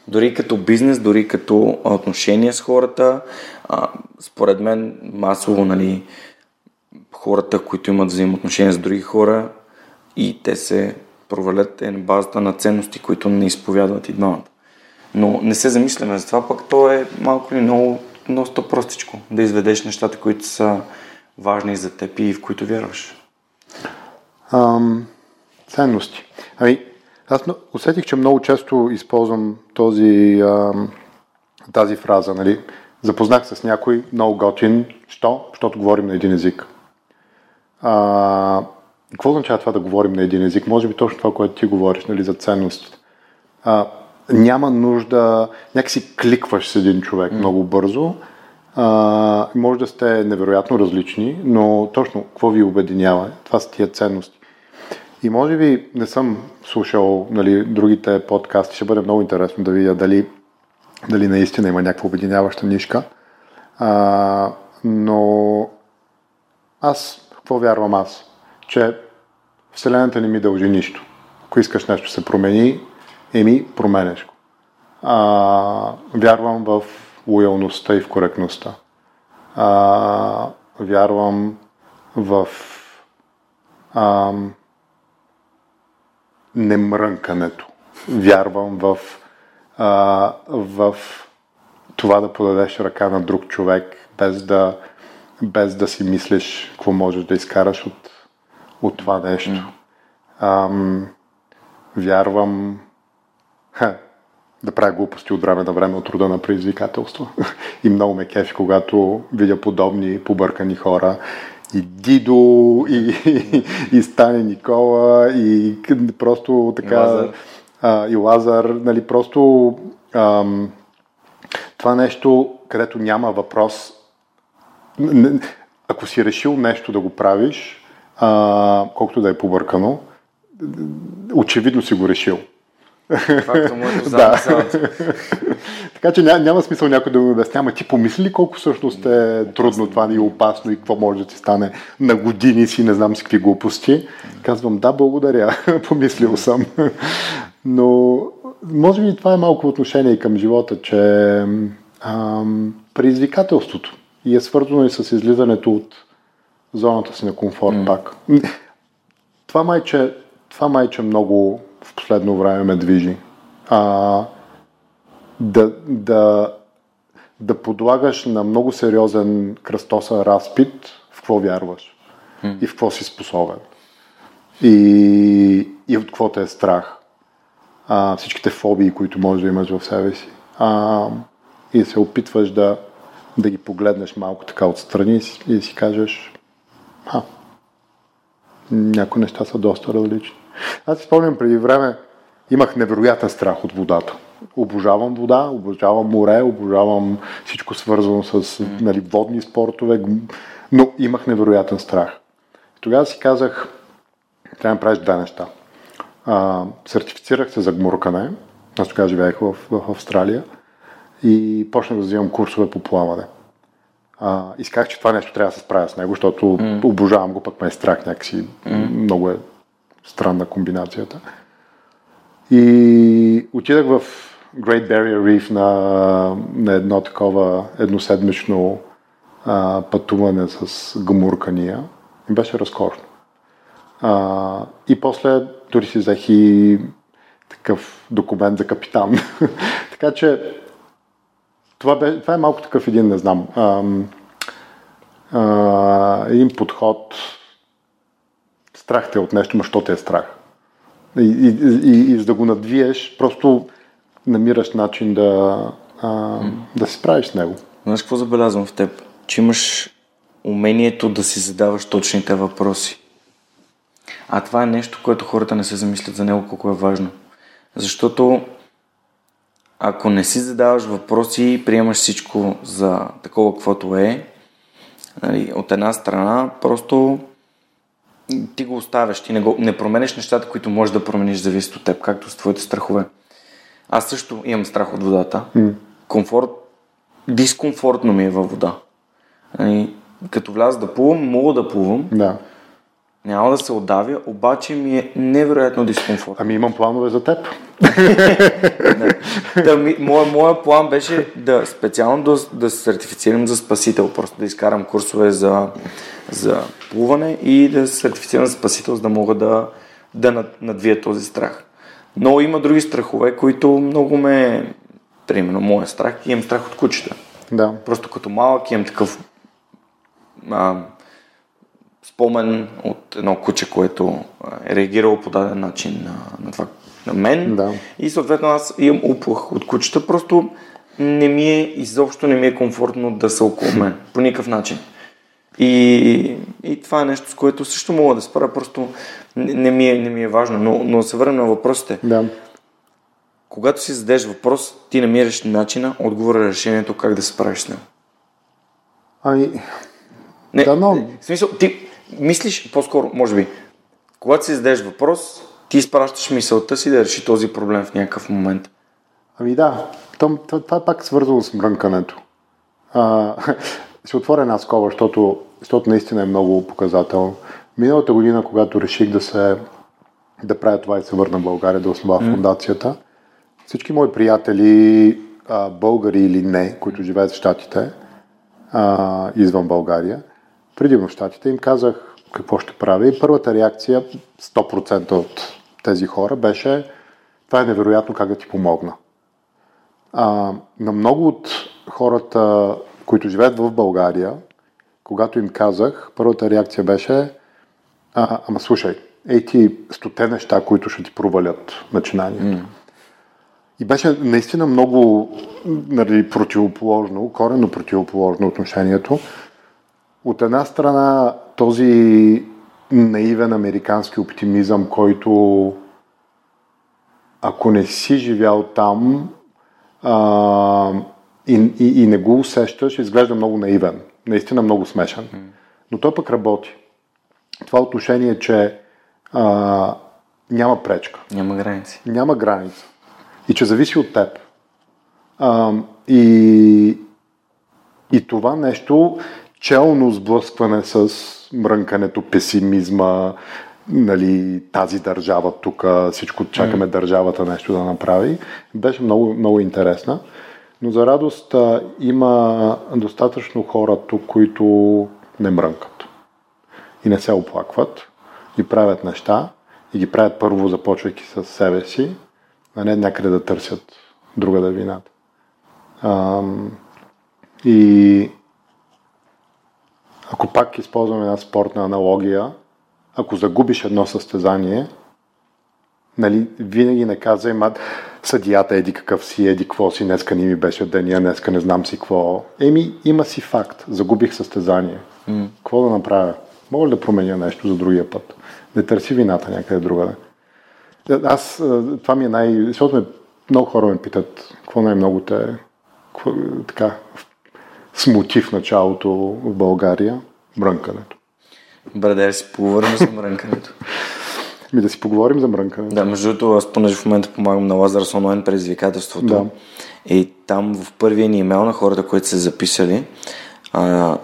Дори като бизнес, дори като отношения с хората, а, според мен масово нали, хората, които имат взаимоотношения с други хора, и те се провалят е на базата на ценности, които не изповядват и двамата. Но не се замисляме за това, пък то е малко или много, доста простичко. Да изведеш нещата, които са важни за теб и в които вярваш. Ам, ценности. Ами, аз усетих, че много често използвам този, ам, тази фраза, нали? Запознах се с някой, много готин. Що? Защото говорим на един език. А, какво означава това да говорим на един език? Може би точно това, което ти говориш, нали, за ценностите. Няма нужда, някакси кликваш с един човек mm. много бързо. А, може да сте невероятно различни, но точно какво ви обединява? Това са тия ценности. И може би не съм слушал нали, другите подкасти, ще бъде много интересно да видя дали, дали наистина има някаква обединяваща нишка. А, но аз, какво вярвам аз? че Вселената не ми дължи нищо. Ако искаш нещо се промени, еми, променеш го. А, вярвам в лоялността и в коректността. А, вярвам в а, немрънкането. Вярвам в, а, в това да подадеш ръка на друг човек, без да, без да си мислиш какво можеш да изкараш от от това нещо. Ам, вярвам, ха, да правя глупости от време на време от рода на предизвикателство. и много ме кефи, когато видя подобни побъркани хора. И Дидо, и, и, и Стане Никола, и просто така... И Лазар. А, и Лазар, нали, просто ам, това нещо, където няма въпрос. Ако си решил нещо да го правиш, а, колкото да е побъркано, очевидно си го решил. Факто му е да. така че няма, няма смисъл някой да ми обяснява, ти помисли ли колко всъщност е трудно това и опасно и какво може да ти стане на години си, не знам си какви глупости. Казвам, да, благодаря, помислил съм. Но може би това е малко отношение към живота, че ам, предизвикателството и е свързано и с излизането от зоната си на комфорт mm. пак. Това майче, това майче много в последно време ме движи. А, да, да, да подлагаш на много сериозен кръстосен разпит в какво вярваш mm. и в какво си способен. И, и от какво те е страх. А, всичките фобии, които можеш да имаш в себе си. А, и се опитваш да, да ги погледнеш малко така отстрани и да си кажеш, а, някои неща са доста различни. Аз си спомням преди време, имах невероятен страх от водата. Обожавам вода, обожавам море, обожавам всичко свързано с нали, водни спортове, но имах невероятен страх. Тогава си казах, трябва да правиш две неща. А, сертифицирах се за гмуркане, аз тогава живеех в, в Австралия и почнах да взимам курсове по плаване. А, исках, че това нещо трябва да се справя с него, защото mm. обожавам го, пък ме е страх някакси. Mm. Много е странна комбинацията. И отидах в Great Barrier Reef на, на едно такова едноседмично а, пътуване с гамуркания. И беше разкошно. А, и после дори си взех и такъв документ за капитан. така че това, бе, това е малко такъв един, не знам, а, а, един подход. Страх те от нещо, що те е страх? И, и, и, и за да го надвиеш, просто намираш начин да, а, да се справиш с него. Знаеш какво забелязвам в теб? Че имаш умението да си задаваш точните въпроси. А това е нещо, което хората не се замислят за него колко е важно. Защото ако не си задаваш въпроси и приемаш всичко за такова каквото е, нали, от една страна просто ти го оставяш, ти не, го, не променеш нещата, които можеш да промениш, зависит от теб, както с твоите страхове. Аз също имам страх от водата. Mm. Комфорт, дискомфортно ми е във вода. Нали, като вляза да плувам, мога да плувам. Да. Няма да се отдавя, обаче ми е невероятно дискомфорт. Ами имам планове за теб. да, ми, моя, моя план беше да специално да, да се сертифицирам за спасител, просто да изкарам курсове за, за плуване и да се сертифицирам за спасител, за да мога да, да над, надвия този страх. Но има други страхове, които много ме... Примерно, моя страх, имам страх от кучета. Да. Просто като малък имам такъв а, спомен от едно куче, което е реагирало по даден начин на, на това на мен. Да. И съответно аз имам уплах от кучета. Просто не ми е, изобщо не ми е комфортно да са около мен. По никакъв начин. И, и това е нещо, с което също мога да спра, просто не, не, ми, е, не ми е важно. Но, но се върнем на въпросите. Да. Когато си зададеш въпрос, ти намираш начина, отговора, решението, как да се справиш с него. Ами, не, да, но... В смисъл, ти мислиш, по-скоро, може би, когато си зададеш въпрос, ти изпращаш мисълта си да реши този проблем в някакъв момент. Ами да, това, това е пак свързано с мрънкането. А, ще отворя една скоба, защото, защото наистина е много показател. Миналата година, когато реших да се да правя това и се върна в България, да основа mm. фундацията, всички мои приятели, а, българи или не, които живеят в Штатите, а, извън България, преди в Штатите, им казах какво ще правя и първата реакция, 100% от тези хора, беше това е невероятно как да ти помогна. А, на много от хората, които живеят в България, когато им казах, първата реакция беше а, ама слушай, ей ти стоте неща, които ще ти провалят начинание. Mm. И беше наистина много нали, противоположно, коренно противоположно отношението. От една страна този наивен американски оптимизъм, който ако не си живял там а, и, и, и не го усещаш, изглежда много наивен. Наистина много смешен. Но той пък работи. Това отношение, че а, няма пречка. Няма граници. Няма граница. И че зависи от теб. А, и, и това нещо, челно сблъскване с мрънкането, песимизма, нали, тази държава тук, всичко чакаме mm. държавата нещо да направи, беше много, много интересна. Но за радост има достатъчно хора тук, които не мрънкат и не се оплакват и правят неща и ги правят първо, започвайки с себе си, а не някъде да търсят друга да вината. Ам, и ако пак използваме една спортна аналогия, ако загубиш едно състезание, нали, винаги не казвай, ма съдията еди какъв си, еди какво си, днеска не ми беше деня, днеска не знам си какво. Еми, има си факт, загубих състезание. Mm. Какво да направя? Мога ли да променя нещо за другия път? Не търси вината някъде другаде. Аз, това ми е най... Защото ме, много хора ме питат, какво най-много те какво, така, смути в началото в България? Мрънкането. Добре, да си поговорим за мрънкането. Ми да си поговорим за мрънкането. Да, между другото, аз понеже в момента помагам на Лазар с онлайн предизвикателството. Да. И там в първия ни имейл на хората, които са записали, а,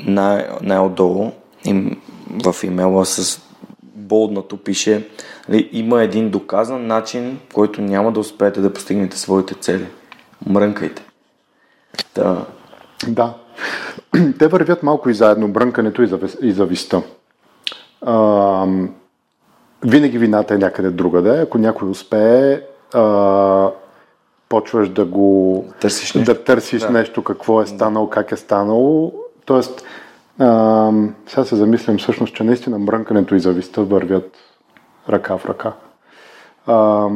най- най-отдолу им, в имейла с болднато пише има един доказан начин, който няма да успеете да постигнете своите цели. Мрънкайте. Да. Да. Те вървят малко и заедно, брънкането и, зависта. А, винаги вината е някъде другаде. Ако някой успее, а, почваш да го търсиш нещо, да търсиш да. нещо какво е станало, как е станало. Тоест, а, сега се замислям всъщност, че наистина мрънкането и зависта вървят ръка в ръка. А,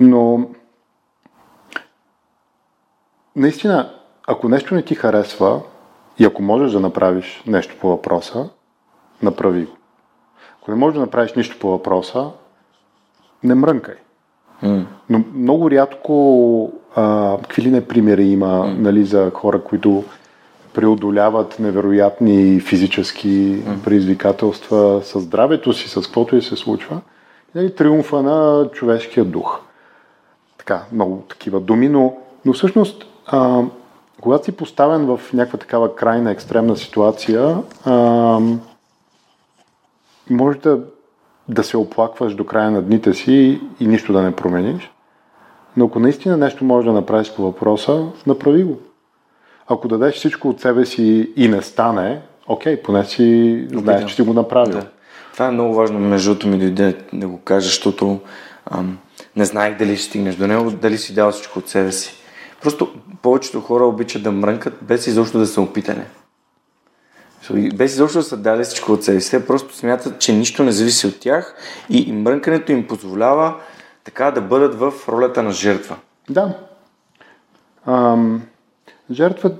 но наистина, ако нещо не ти харесва и ако можеш да направиш нещо по въпроса, направи го. Ако не можеш да направиш нищо по въпроса, не мрънкай. Mm. Но много рядко а, какви ли не примери има mm. нали, за хора, които преодоляват невероятни физически mm. предизвикателства с здравето си, с каквото и се случва. Нали, триумфа на човешкия дух. Така, много такива думи, но, но всъщност а, когато си поставен в някаква такава крайна екстремна ситуация, а, може да, да се оплакваш до края на дните си и нищо да не промениш. Но ако наистина нещо можеш да направиш по въпроса, направи го. Ако дадеш всичко от себе си и не стане, окей, поне си знаеш, че си го направил. Да. Това е много важно, между другото ми дойде да го кажа, защото ам, не знаех дали ще стигнеш до него, дали си дал всичко от себе си. Просто повечето хора обичат да мрънкат без изобщо да са опитане. Без изобщо да са дали всичко от себе си. Те просто смятат, че нищо не зависи от тях и мрънкането им позволява така да бъдат в ролята на жертва. Да. Ам, жертва,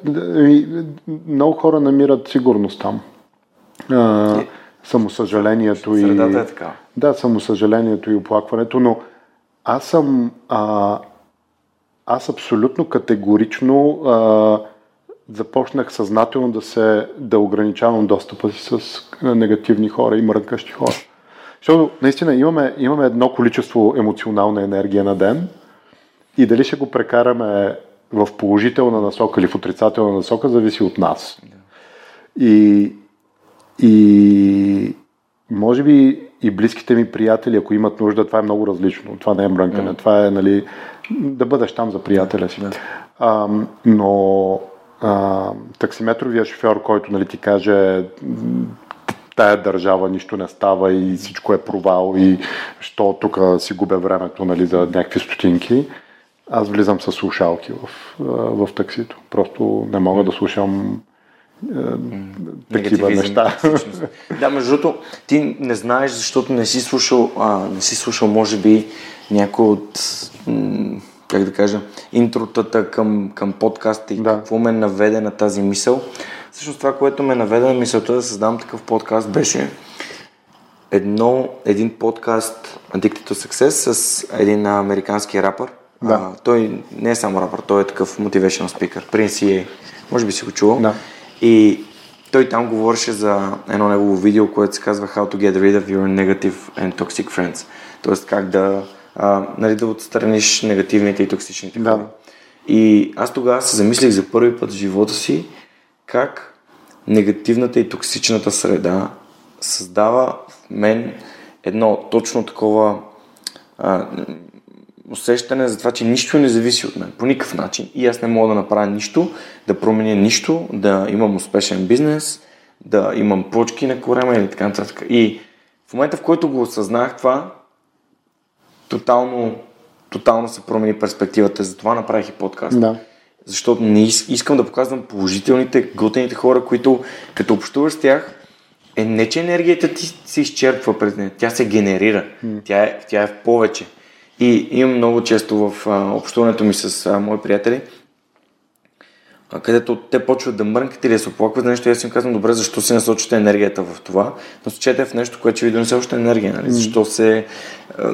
много хора намират сигурност там. А, е, самосъжалението и... Е така. Да, самосъжалението и оплакването, но аз съм а, аз абсолютно категорично а, започнах съзнателно да се да ограничавам достъпа си с негативни хора и мрънкащи хора. Защото наистина имаме, имаме едно количество емоционална енергия на ден и дали ще го прекараме в положителна насока или в отрицателна насока, зависи от нас. И, и може би и близките ми приятели, ако имат нужда, това е много различно. Това не е мрънкане. Mm. Това е нали, да бъдеш там за приятеля си. Yeah. А, но а, таксиметровия шофьор, който нали, ти каже тая държава нищо не става и всичко е провал и що тук си губя времето нали, за някакви стотинки, аз влизам с слушалки в, в таксито. Просто не мога да слушам такива неща. Да, между другото, ти не знаеш, защото не си слушал, а, не си слушал, може би, някой от м- как да кажа, интротата към, към подкаста и да. какво ме наведе на тази мисъл. Всъщност това, което ме наведе на мисълта да създам такъв подкаст беше едно, един подкаст Addicted to Success с един американски рапър. Да. А, той не е само рапър, той е такъв motivational speaker. Принц е, може би си го чувал. Да. И той там говореше за едно негово видео, което се казва How to get rid of your negative and toxic friends. Тоест как да, а, нали, да отстраниш негативните и токсичните хора. Да. И аз тогава се замислих за първи път в живота си как негативната и токсичната среда създава в мен едно точно такова а, усещане за това, че нищо не зависи от мен по никакъв начин и аз не мога да направя нищо, да променя нищо, да имам успешен бизнес, да имам почки на корема или така нататък. И в момента, в който го осъзнах това, тотално, тотално се промени перспективата. Затова направих и подкаст. Да. Защото не искам да показвам положителните, готените хора, които като общуваш с тях, е не, че енергията ти се изчерпва през нея, тя се генерира, mm. тя, е, тя е в повече. И имам много често в а, общуването ми с а, мои приятели, а, където те почват да мрънкат или да се оплакват нещо, аз им казвам, добре, защо се насочите енергията в това, но сечете в нещо, което ще ви донесе още енергия, нали? Mm. Защо се... А,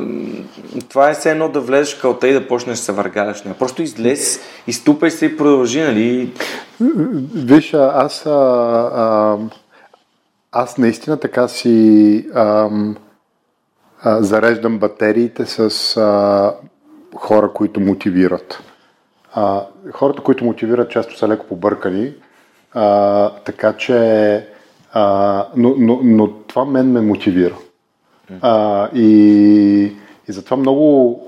това е все едно да влезеш в калта и да почнеш да се въргаляш. Не? Просто излез, изтупай се и продължи, нали? Виж, аз а, а, аз наистина така си ам, зареждам батериите с а, хора, които мотивират. А, хората, които мотивират, често са леко побъркани, а, така че. А, но, но, но това мен ме мотивира. А, и, и затова много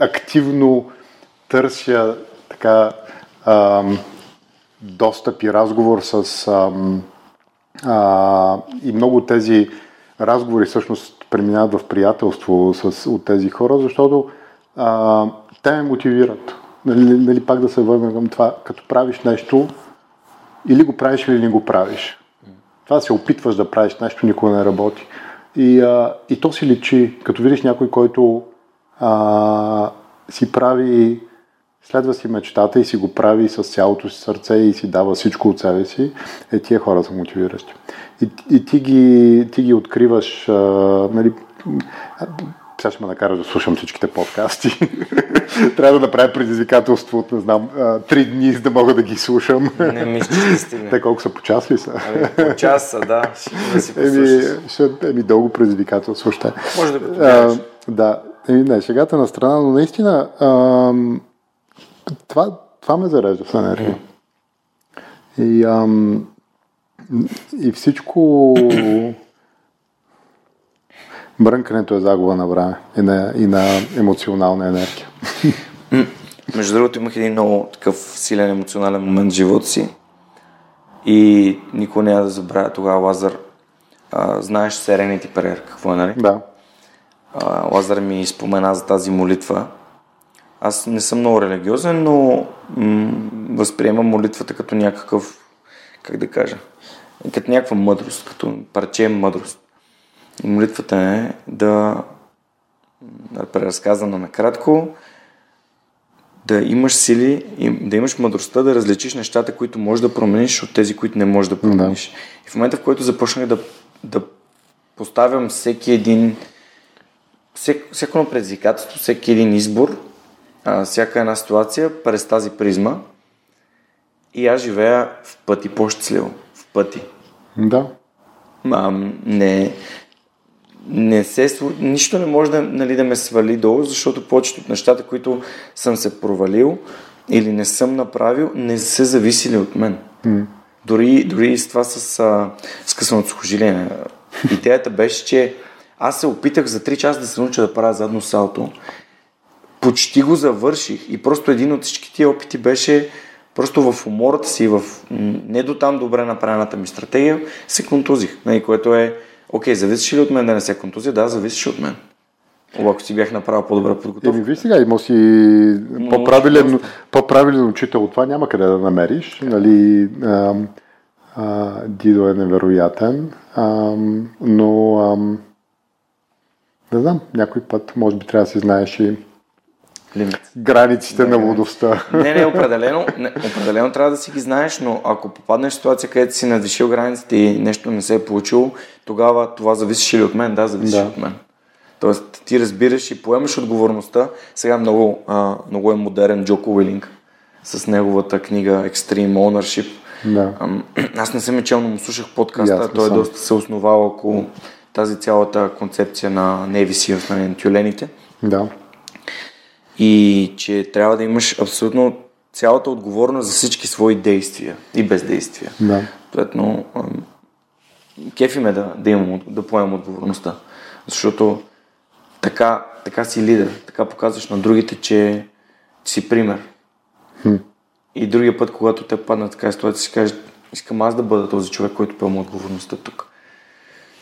активно търся така ам, достъп и разговор с. Ам, а, и много тези разговори всъщност преминават в приятелство с, от тези хора, защото а, те ме мотивират. Нали, нали, пак да се върнем към това, като правиш нещо, или го правиш, или не го правиш. Това се опитваш да правиш нещо, никога не работи. И, а, и то си личи, като видиш някой, който а, си прави следва си мечтата и си го прави с цялото си сърце и си дава всичко от себе си, е тия хора са мотивиращи. И, и ти, ги, ти ги откриваш, а, нали, сега ще ме накараш да слушам всичките подкасти. Трябва да направя предизвикателство от, не знам, три дни, за да мога да ги слушам. Не мисля, че стигне. Те колко са по час ли са? Ами, по час са, да. Ще да си еми, ще, еми, дълго предизвикателство ще. Може да го Да. Еми, не, шегата на страна, но наистина ам, това, това ме зарежда с енергия. И, ам, и всичко брънкането е загуба на време и на, и на емоционална енергия. Между другото имах един много такъв силен емоционален момент в живота си и никой няма да забравя тогава Лазар. А, знаеш Serenity Prayer, какво е, нали? Да. А, Лазар ми спомена за тази молитва аз не съм много религиозен, но м- възприемам молитвата като някакъв, как да кажа, като някаква мъдрост, като парче мъдрост. И молитвата е да, да преразказана накратко, да имаш сили, да имаш мъдростта да различиш нещата, които можеш да промениш от тези, които не можеш да промениш. Да. И в момента, в който започнах да, да поставям всеки един, всеки, всяко предизвикателство, всеки един избор, а, всяка една ситуация през тази призма и аз живея в пъти по-щастливо. В пъти. Да. А, не, не се, нищо не може да, нали, да ме свали долу, защото повечето от нещата, които съм се провалил или не съм направил, не са зависели от мен. Mm. Дори, дори с това с а, скъсаното сухожилие. Идеята беше, че аз се опитах за 3 часа да се науча да правя задно салто почти го завърших и просто един от всички тия опити беше просто в умората си, в не до там добре направената ми стратегия, се контузих, нали, което е, окей, зависиш ли от мен да не се контузия? Да, зависиш от мен. Ако си бях направил по-добра подготовка. Еми, виж сега, има си по-правилен, по-правилен учител от това няма къде да намериш. Нали, а, а, Дидо е невероятен, а, но а, не знам, някой път може би трябва да си знаеш и лимит. Границите да, на лудостта. Не, не, определено, не, определено трябва да си ги знаеш, но ако попаднеш в ситуация, където си надвишил границите и нещо не се е получило, тогава това зависиш ли от мен? Да, зависиш да. от мен. Тоест, ти разбираш и поемаш отговорността. Сега много, а, много е модерен Джоко Уилинг с неговата книга Extreme Ownership. Да. Аз не съм чел, но му слушах подкаста. Той е доста се основал около тази цялата концепция на Navy Seals, на тюлените. Да. И че трябва да имаш абсолютно цялата отговорност за всички свои действия и бездействия. Да. Съответно, кефи ме да, да, имам, да поемам отговорността. Защото така, така си лидер, така показваш на другите, че си пример. Хм. И другия път, когато те паднат така ситуация, си кажеш, искам аз да бъда този човек, който поема отговорността тук.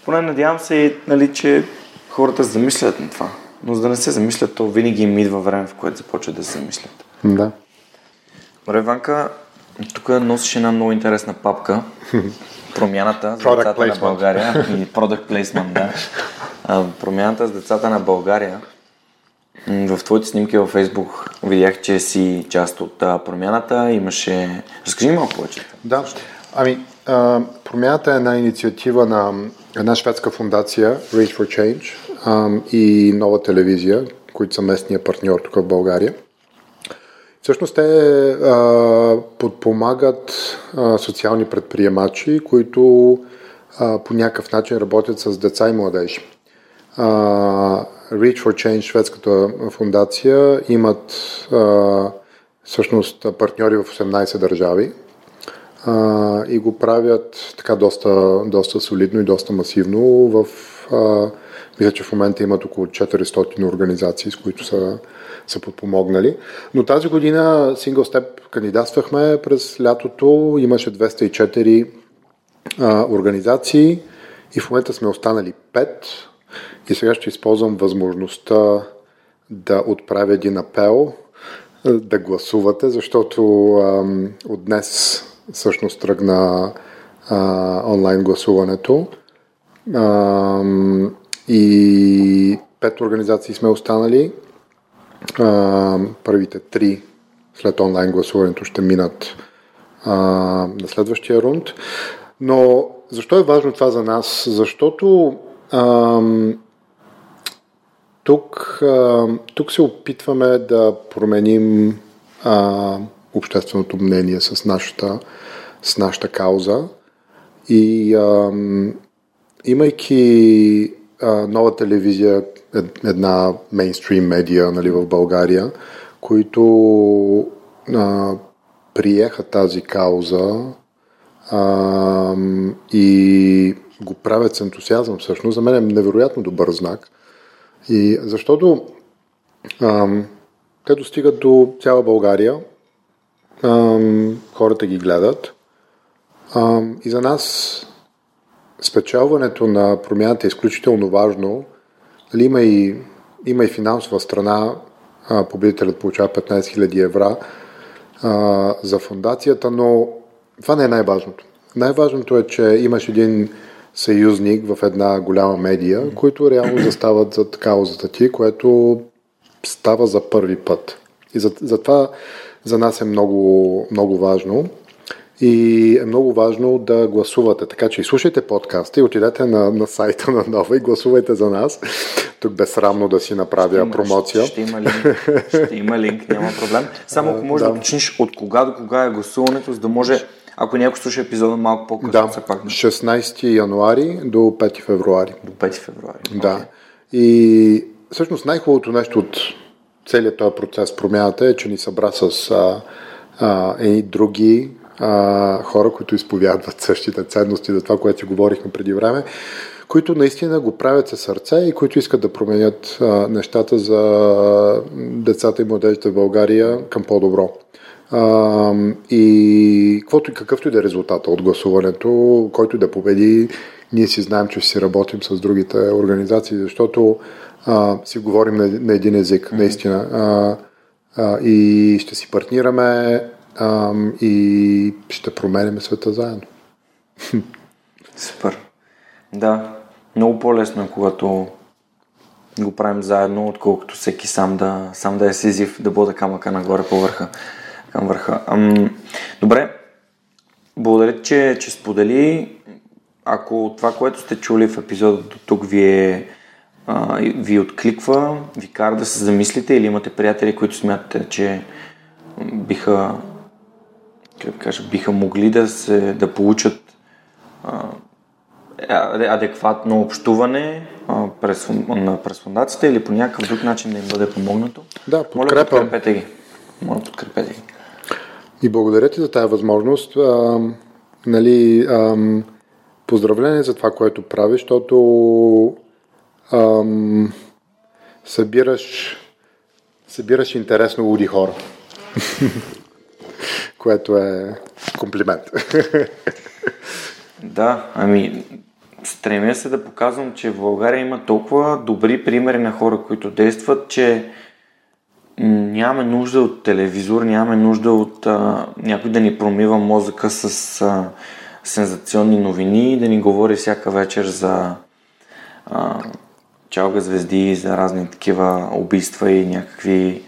Поне надявам се, нали, че хората замислят на това. Но за да не се замислят, то винаги им идва време, в което започват да се замислят. Да. Добре, Ванка, тук носиш една много интересна папка. Промяната за децата на България и Product Placement, да. промяната с децата на България. В твоите снимки във Фейсбук видях, че си част от промяната. Имаше... Разкажи малко повече. Да. Ами, а, промяната е една инициатива на една шведска фундация Reach for Change а, и нова телевизия, които са местния партньор тук в България. Всъщност те а, подпомагат а, социални предприемачи, които а, по някакъв начин работят с деца и младежи. А, Reach for Change, шведската фундация, имат а, всъщност партньори в 18 държави а, и го правят така доста, доста солидно и доста масивно. В, а, мисля, че в момента имат около 400 организации, с които са, са подпомогнали. Но тази година Single Step кандидатствахме през лятото, имаше 204 а, организации и в момента сме останали 5 и сега ще използвам възможността да отправя един апел да гласувате, защото ам, от днес всъщност тръгна а, онлайн гласуването. Ам, и пет организации сме останали. А, първите три след онлайн гласуването ще минат а, на следващия рунд. Но защо е важно това за нас? Защото ам, тук, а, тук се опитваме да променим а, общественото мнение с нашата, с нашата кауза. И а, имайки нова телевизия, една мейнстрим медия нали, в България, които а, приеха тази кауза а, и го правят с ентусиазъм всъщност, за мен е невероятно добър знак. И защото а, те достигат до цяла България, а, хората ги гледат а, и за нас спечелването на промяната е изключително важно. Дали има, и, има и финансова страна, а, победителят получава 15 000 евро а, за фундацията, но това не е най-важното. Най-важното е, че имаш един съюзник в една голяма медия, които реално застават за каузата ти, което става за първи път. И затова за, за нас е много, много важно. И е много важно да гласувате. Така че изслушайте подкаста и отидете на, на сайта на Нова и гласувайте за нас. Тук безсрамно да си направя ще има, промоция. Ще, ще, има линк, ще има линк, няма проблем. Само ако можеш да, да уточниш от кога до кога е гласуването, за да може ако някой слуша епизода малко по-късно, да, все пак. Да. 16 януари до 5 февруари. До 5 февруари. Да. Okay. И всъщност най-хубавото нещо от целият този процес, промяната е, че ни събра с а, а, едни други а, хора, които изповядват същите ценности за това, което си говорихме преди време, които наистина го правят със сърце и които искат да променят а, нещата за децата и младежите в България към по-добро. А, и каквото и какъвто и да е резултата от гласуването, който да победи, ние си знаем, че ще си работим с другите организации, защото а, си говорим на, на един език, наистина. А, а, и ще си партнираме а, и ще променим света заедно. Супер. Да, много по-лесно е, когато го правим заедно, отколкото всеки сам да, сам да е сизив, да бъде камъка нагоре по върха, към върха. Ам, добре, благодаря, че, че сподели. Ако това, което сте чули в епизода до тук ви е а, ви откликва, ви кара да се замислите или имате приятели, които смятате, че биха, как кажа, биха могли да, се, да получат а, адекватно общуване а, през, на, през фундацията или по някакъв друг начин да им бъде помогнато. Да, подкрепа. Моля, подкрепете ги. Моля, подкрепете ги. И благодаря ти за тази възможност. А, нали, а, поздравление за това, което правиш, защото ам, събираш, събираш интересно луди хора. Което е комплимент. Да, ами стремя се да показвам, че в България има толкова добри примери на хора, които действат, че нямаме нужда от телевизор, нямаме нужда от а, някой да ни промива мозъка с а, сензационни новини, да ни говори всяка вечер за а, чалга звезди, за разни такива убийства и някакви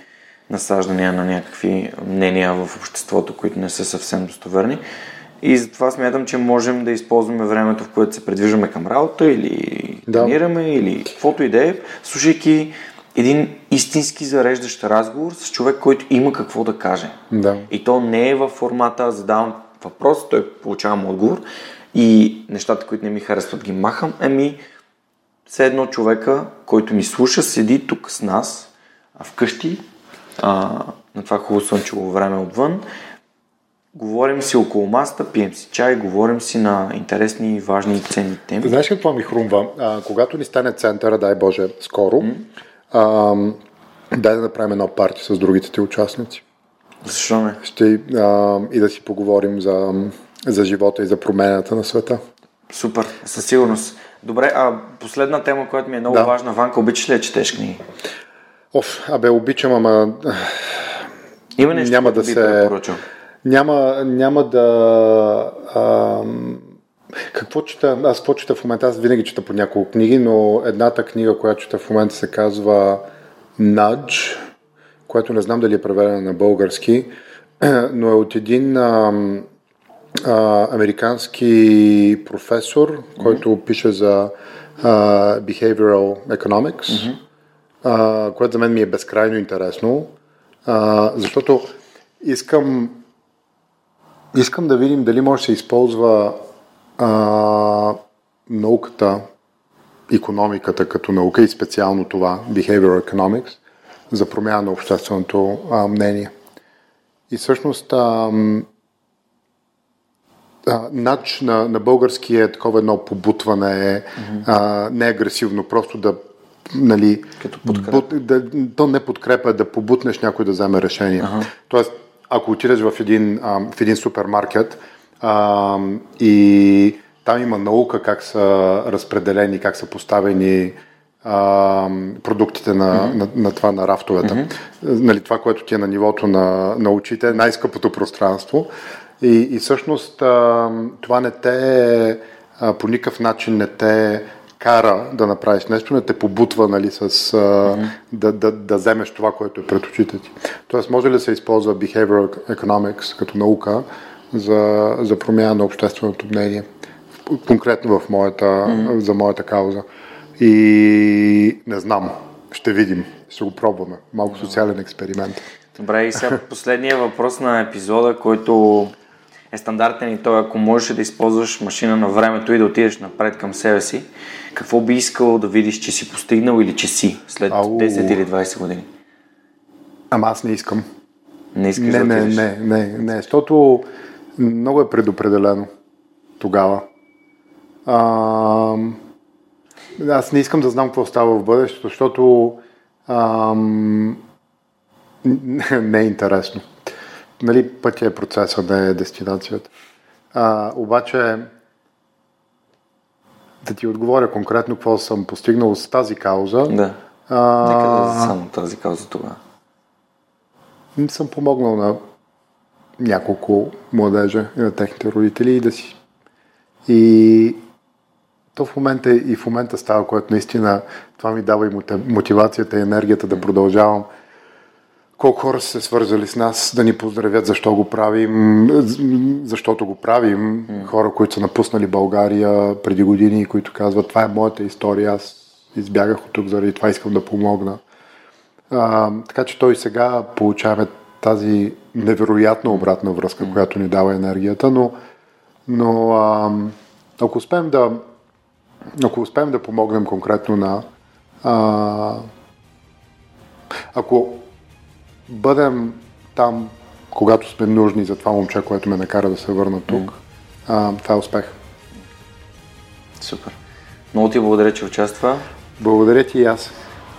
насаждания на някакви мнения в обществото, които не са съвсем достоверни. И затова смятам, че можем да използваме времето, в което се предвижваме към работа или да. тренираме или каквото и да е, слушайки един истински зареждащ разговор с човек, който има какво да каже. Да. И то не е във формата, задавам въпрос, той получавам отговор и нещата, които не ми харесват, ги махам. Ами, все едно човека, който ни слуша, седи тук с нас, а вкъщи, а, на това хубаво слънчево време отвън, говорим си около маста, пием си чай, говорим си на интересни, важни и ценни теми. Знаеш какво ми хрумва? А, когато ни стане центъра, дай Боже, скоро, mm. а, дай да направим едно парти с другите ти участници. Защо не? Ще а, и да си поговорим за, за живота и за промената на света. Супер, със сигурност. Добре, а последна тема, която ми е много да. важна. Ванка, обичаш ли да четеш книги? Оф, абе, обичам, ама... Има нещо, няма да се... Няма, няма да... А, какво чета? Аз какво чета в момента? Аз винаги чета по няколко книги, но едната книга, която чета в момента се казва Nudge, която не знам дали е преведена на български, но е от един а, а, американски професор, mm-hmm. който пише за а, behavioral economics, mm-hmm. А, което за мен ми е безкрайно интересно, а, защото искам искам да видим дали може да се използва а, науката, економиката като наука и специално това, behavioral economics, за промяна на общественото а, мнение. И всъщност а, нач на, на български е такова едно побутване, mm-hmm. а, не агресивно, просто да нали, Като бут, да, то не подкрепа да побутнеш някой да вземе решение. Uh-huh. Тоест, ако отидеш в един, а, в един супермаркет а, и там има наука как са разпределени, как са поставени а, продуктите на, mm-hmm. на, на това на рафтовете. Mm-hmm. Нали, това, което ти е на нивото на, на очите, най-скъпото пространство. И, и всъщност а, това не те а, по никакъв начин не те кара да направиш нещо, не те побутва нали, с, mm-hmm. да, да, да вземеш това, което е пред очите ти. Тоест, може ли да се използва behavioral economics като наука за, за промяна на общественото мнение? Конкретно в моята, mm-hmm. за моята кауза. И не знам, ще видим, ще го пробваме. Малко социален експеримент. Добре, и сега последния въпрос на епизода, който е стандартен и той, ако можеш да използваш машина на времето и да отидеш напред към себе си, какво би искал да видиш, че си постигнал или че си след Ау. 10 или 20 години? Ама аз не искам. Не искаш не, да не, не, не, не, защото много е предопределено тогава. А, аз не искам да знам какво става в бъдещето, защото ам, не е интересно нали, пътя е процеса, не е дестинацията. А, обаче, да ти отговоря конкретно какво съм постигнал с тази кауза. Да. А, Нека да само тази кауза тогава. Съм помогнал на няколко младежа и на техните родители и да си. И то в момента и в момента става, което наистина това ми дава и мотивацията и енергията да продължавам. Колко хора са се свързали с нас да ни поздравят защо го правим, защото го правим. Хора, които са напуснали България преди години, които казват това е моята история, аз избягах от тук, заради това искам да помогна. А, така че той сега получаваме тази невероятна обратна връзка, която ни дава енергията, но, но а, ако успеем да ако успеем да помогнем конкретно на а, ако бъдем там, когато сме нужни за това момче, което ме накара да се върна тук, а, това е успех. Супер. Много ти благодаря, че участва. Благодаря ти и аз.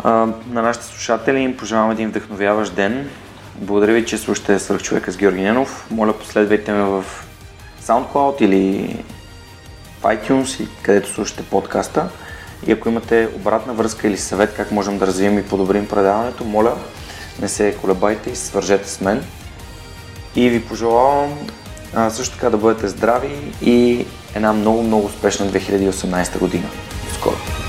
А, на нашите слушатели им пожелавам един вдъхновяващ ден. Благодаря ви, че слушате Свърх човека с Георги Ненов. Моля, последвайте ме в SoundCloud или в iTunes и където слушате подкаста. И ако имате обратна връзка или съвет как можем да развием и подобрим предаването, моля, не се колебайте и свържете с мен. И ви пожелавам а, също така да бъдете здрави и една много, много успешна 2018 година. Скоро!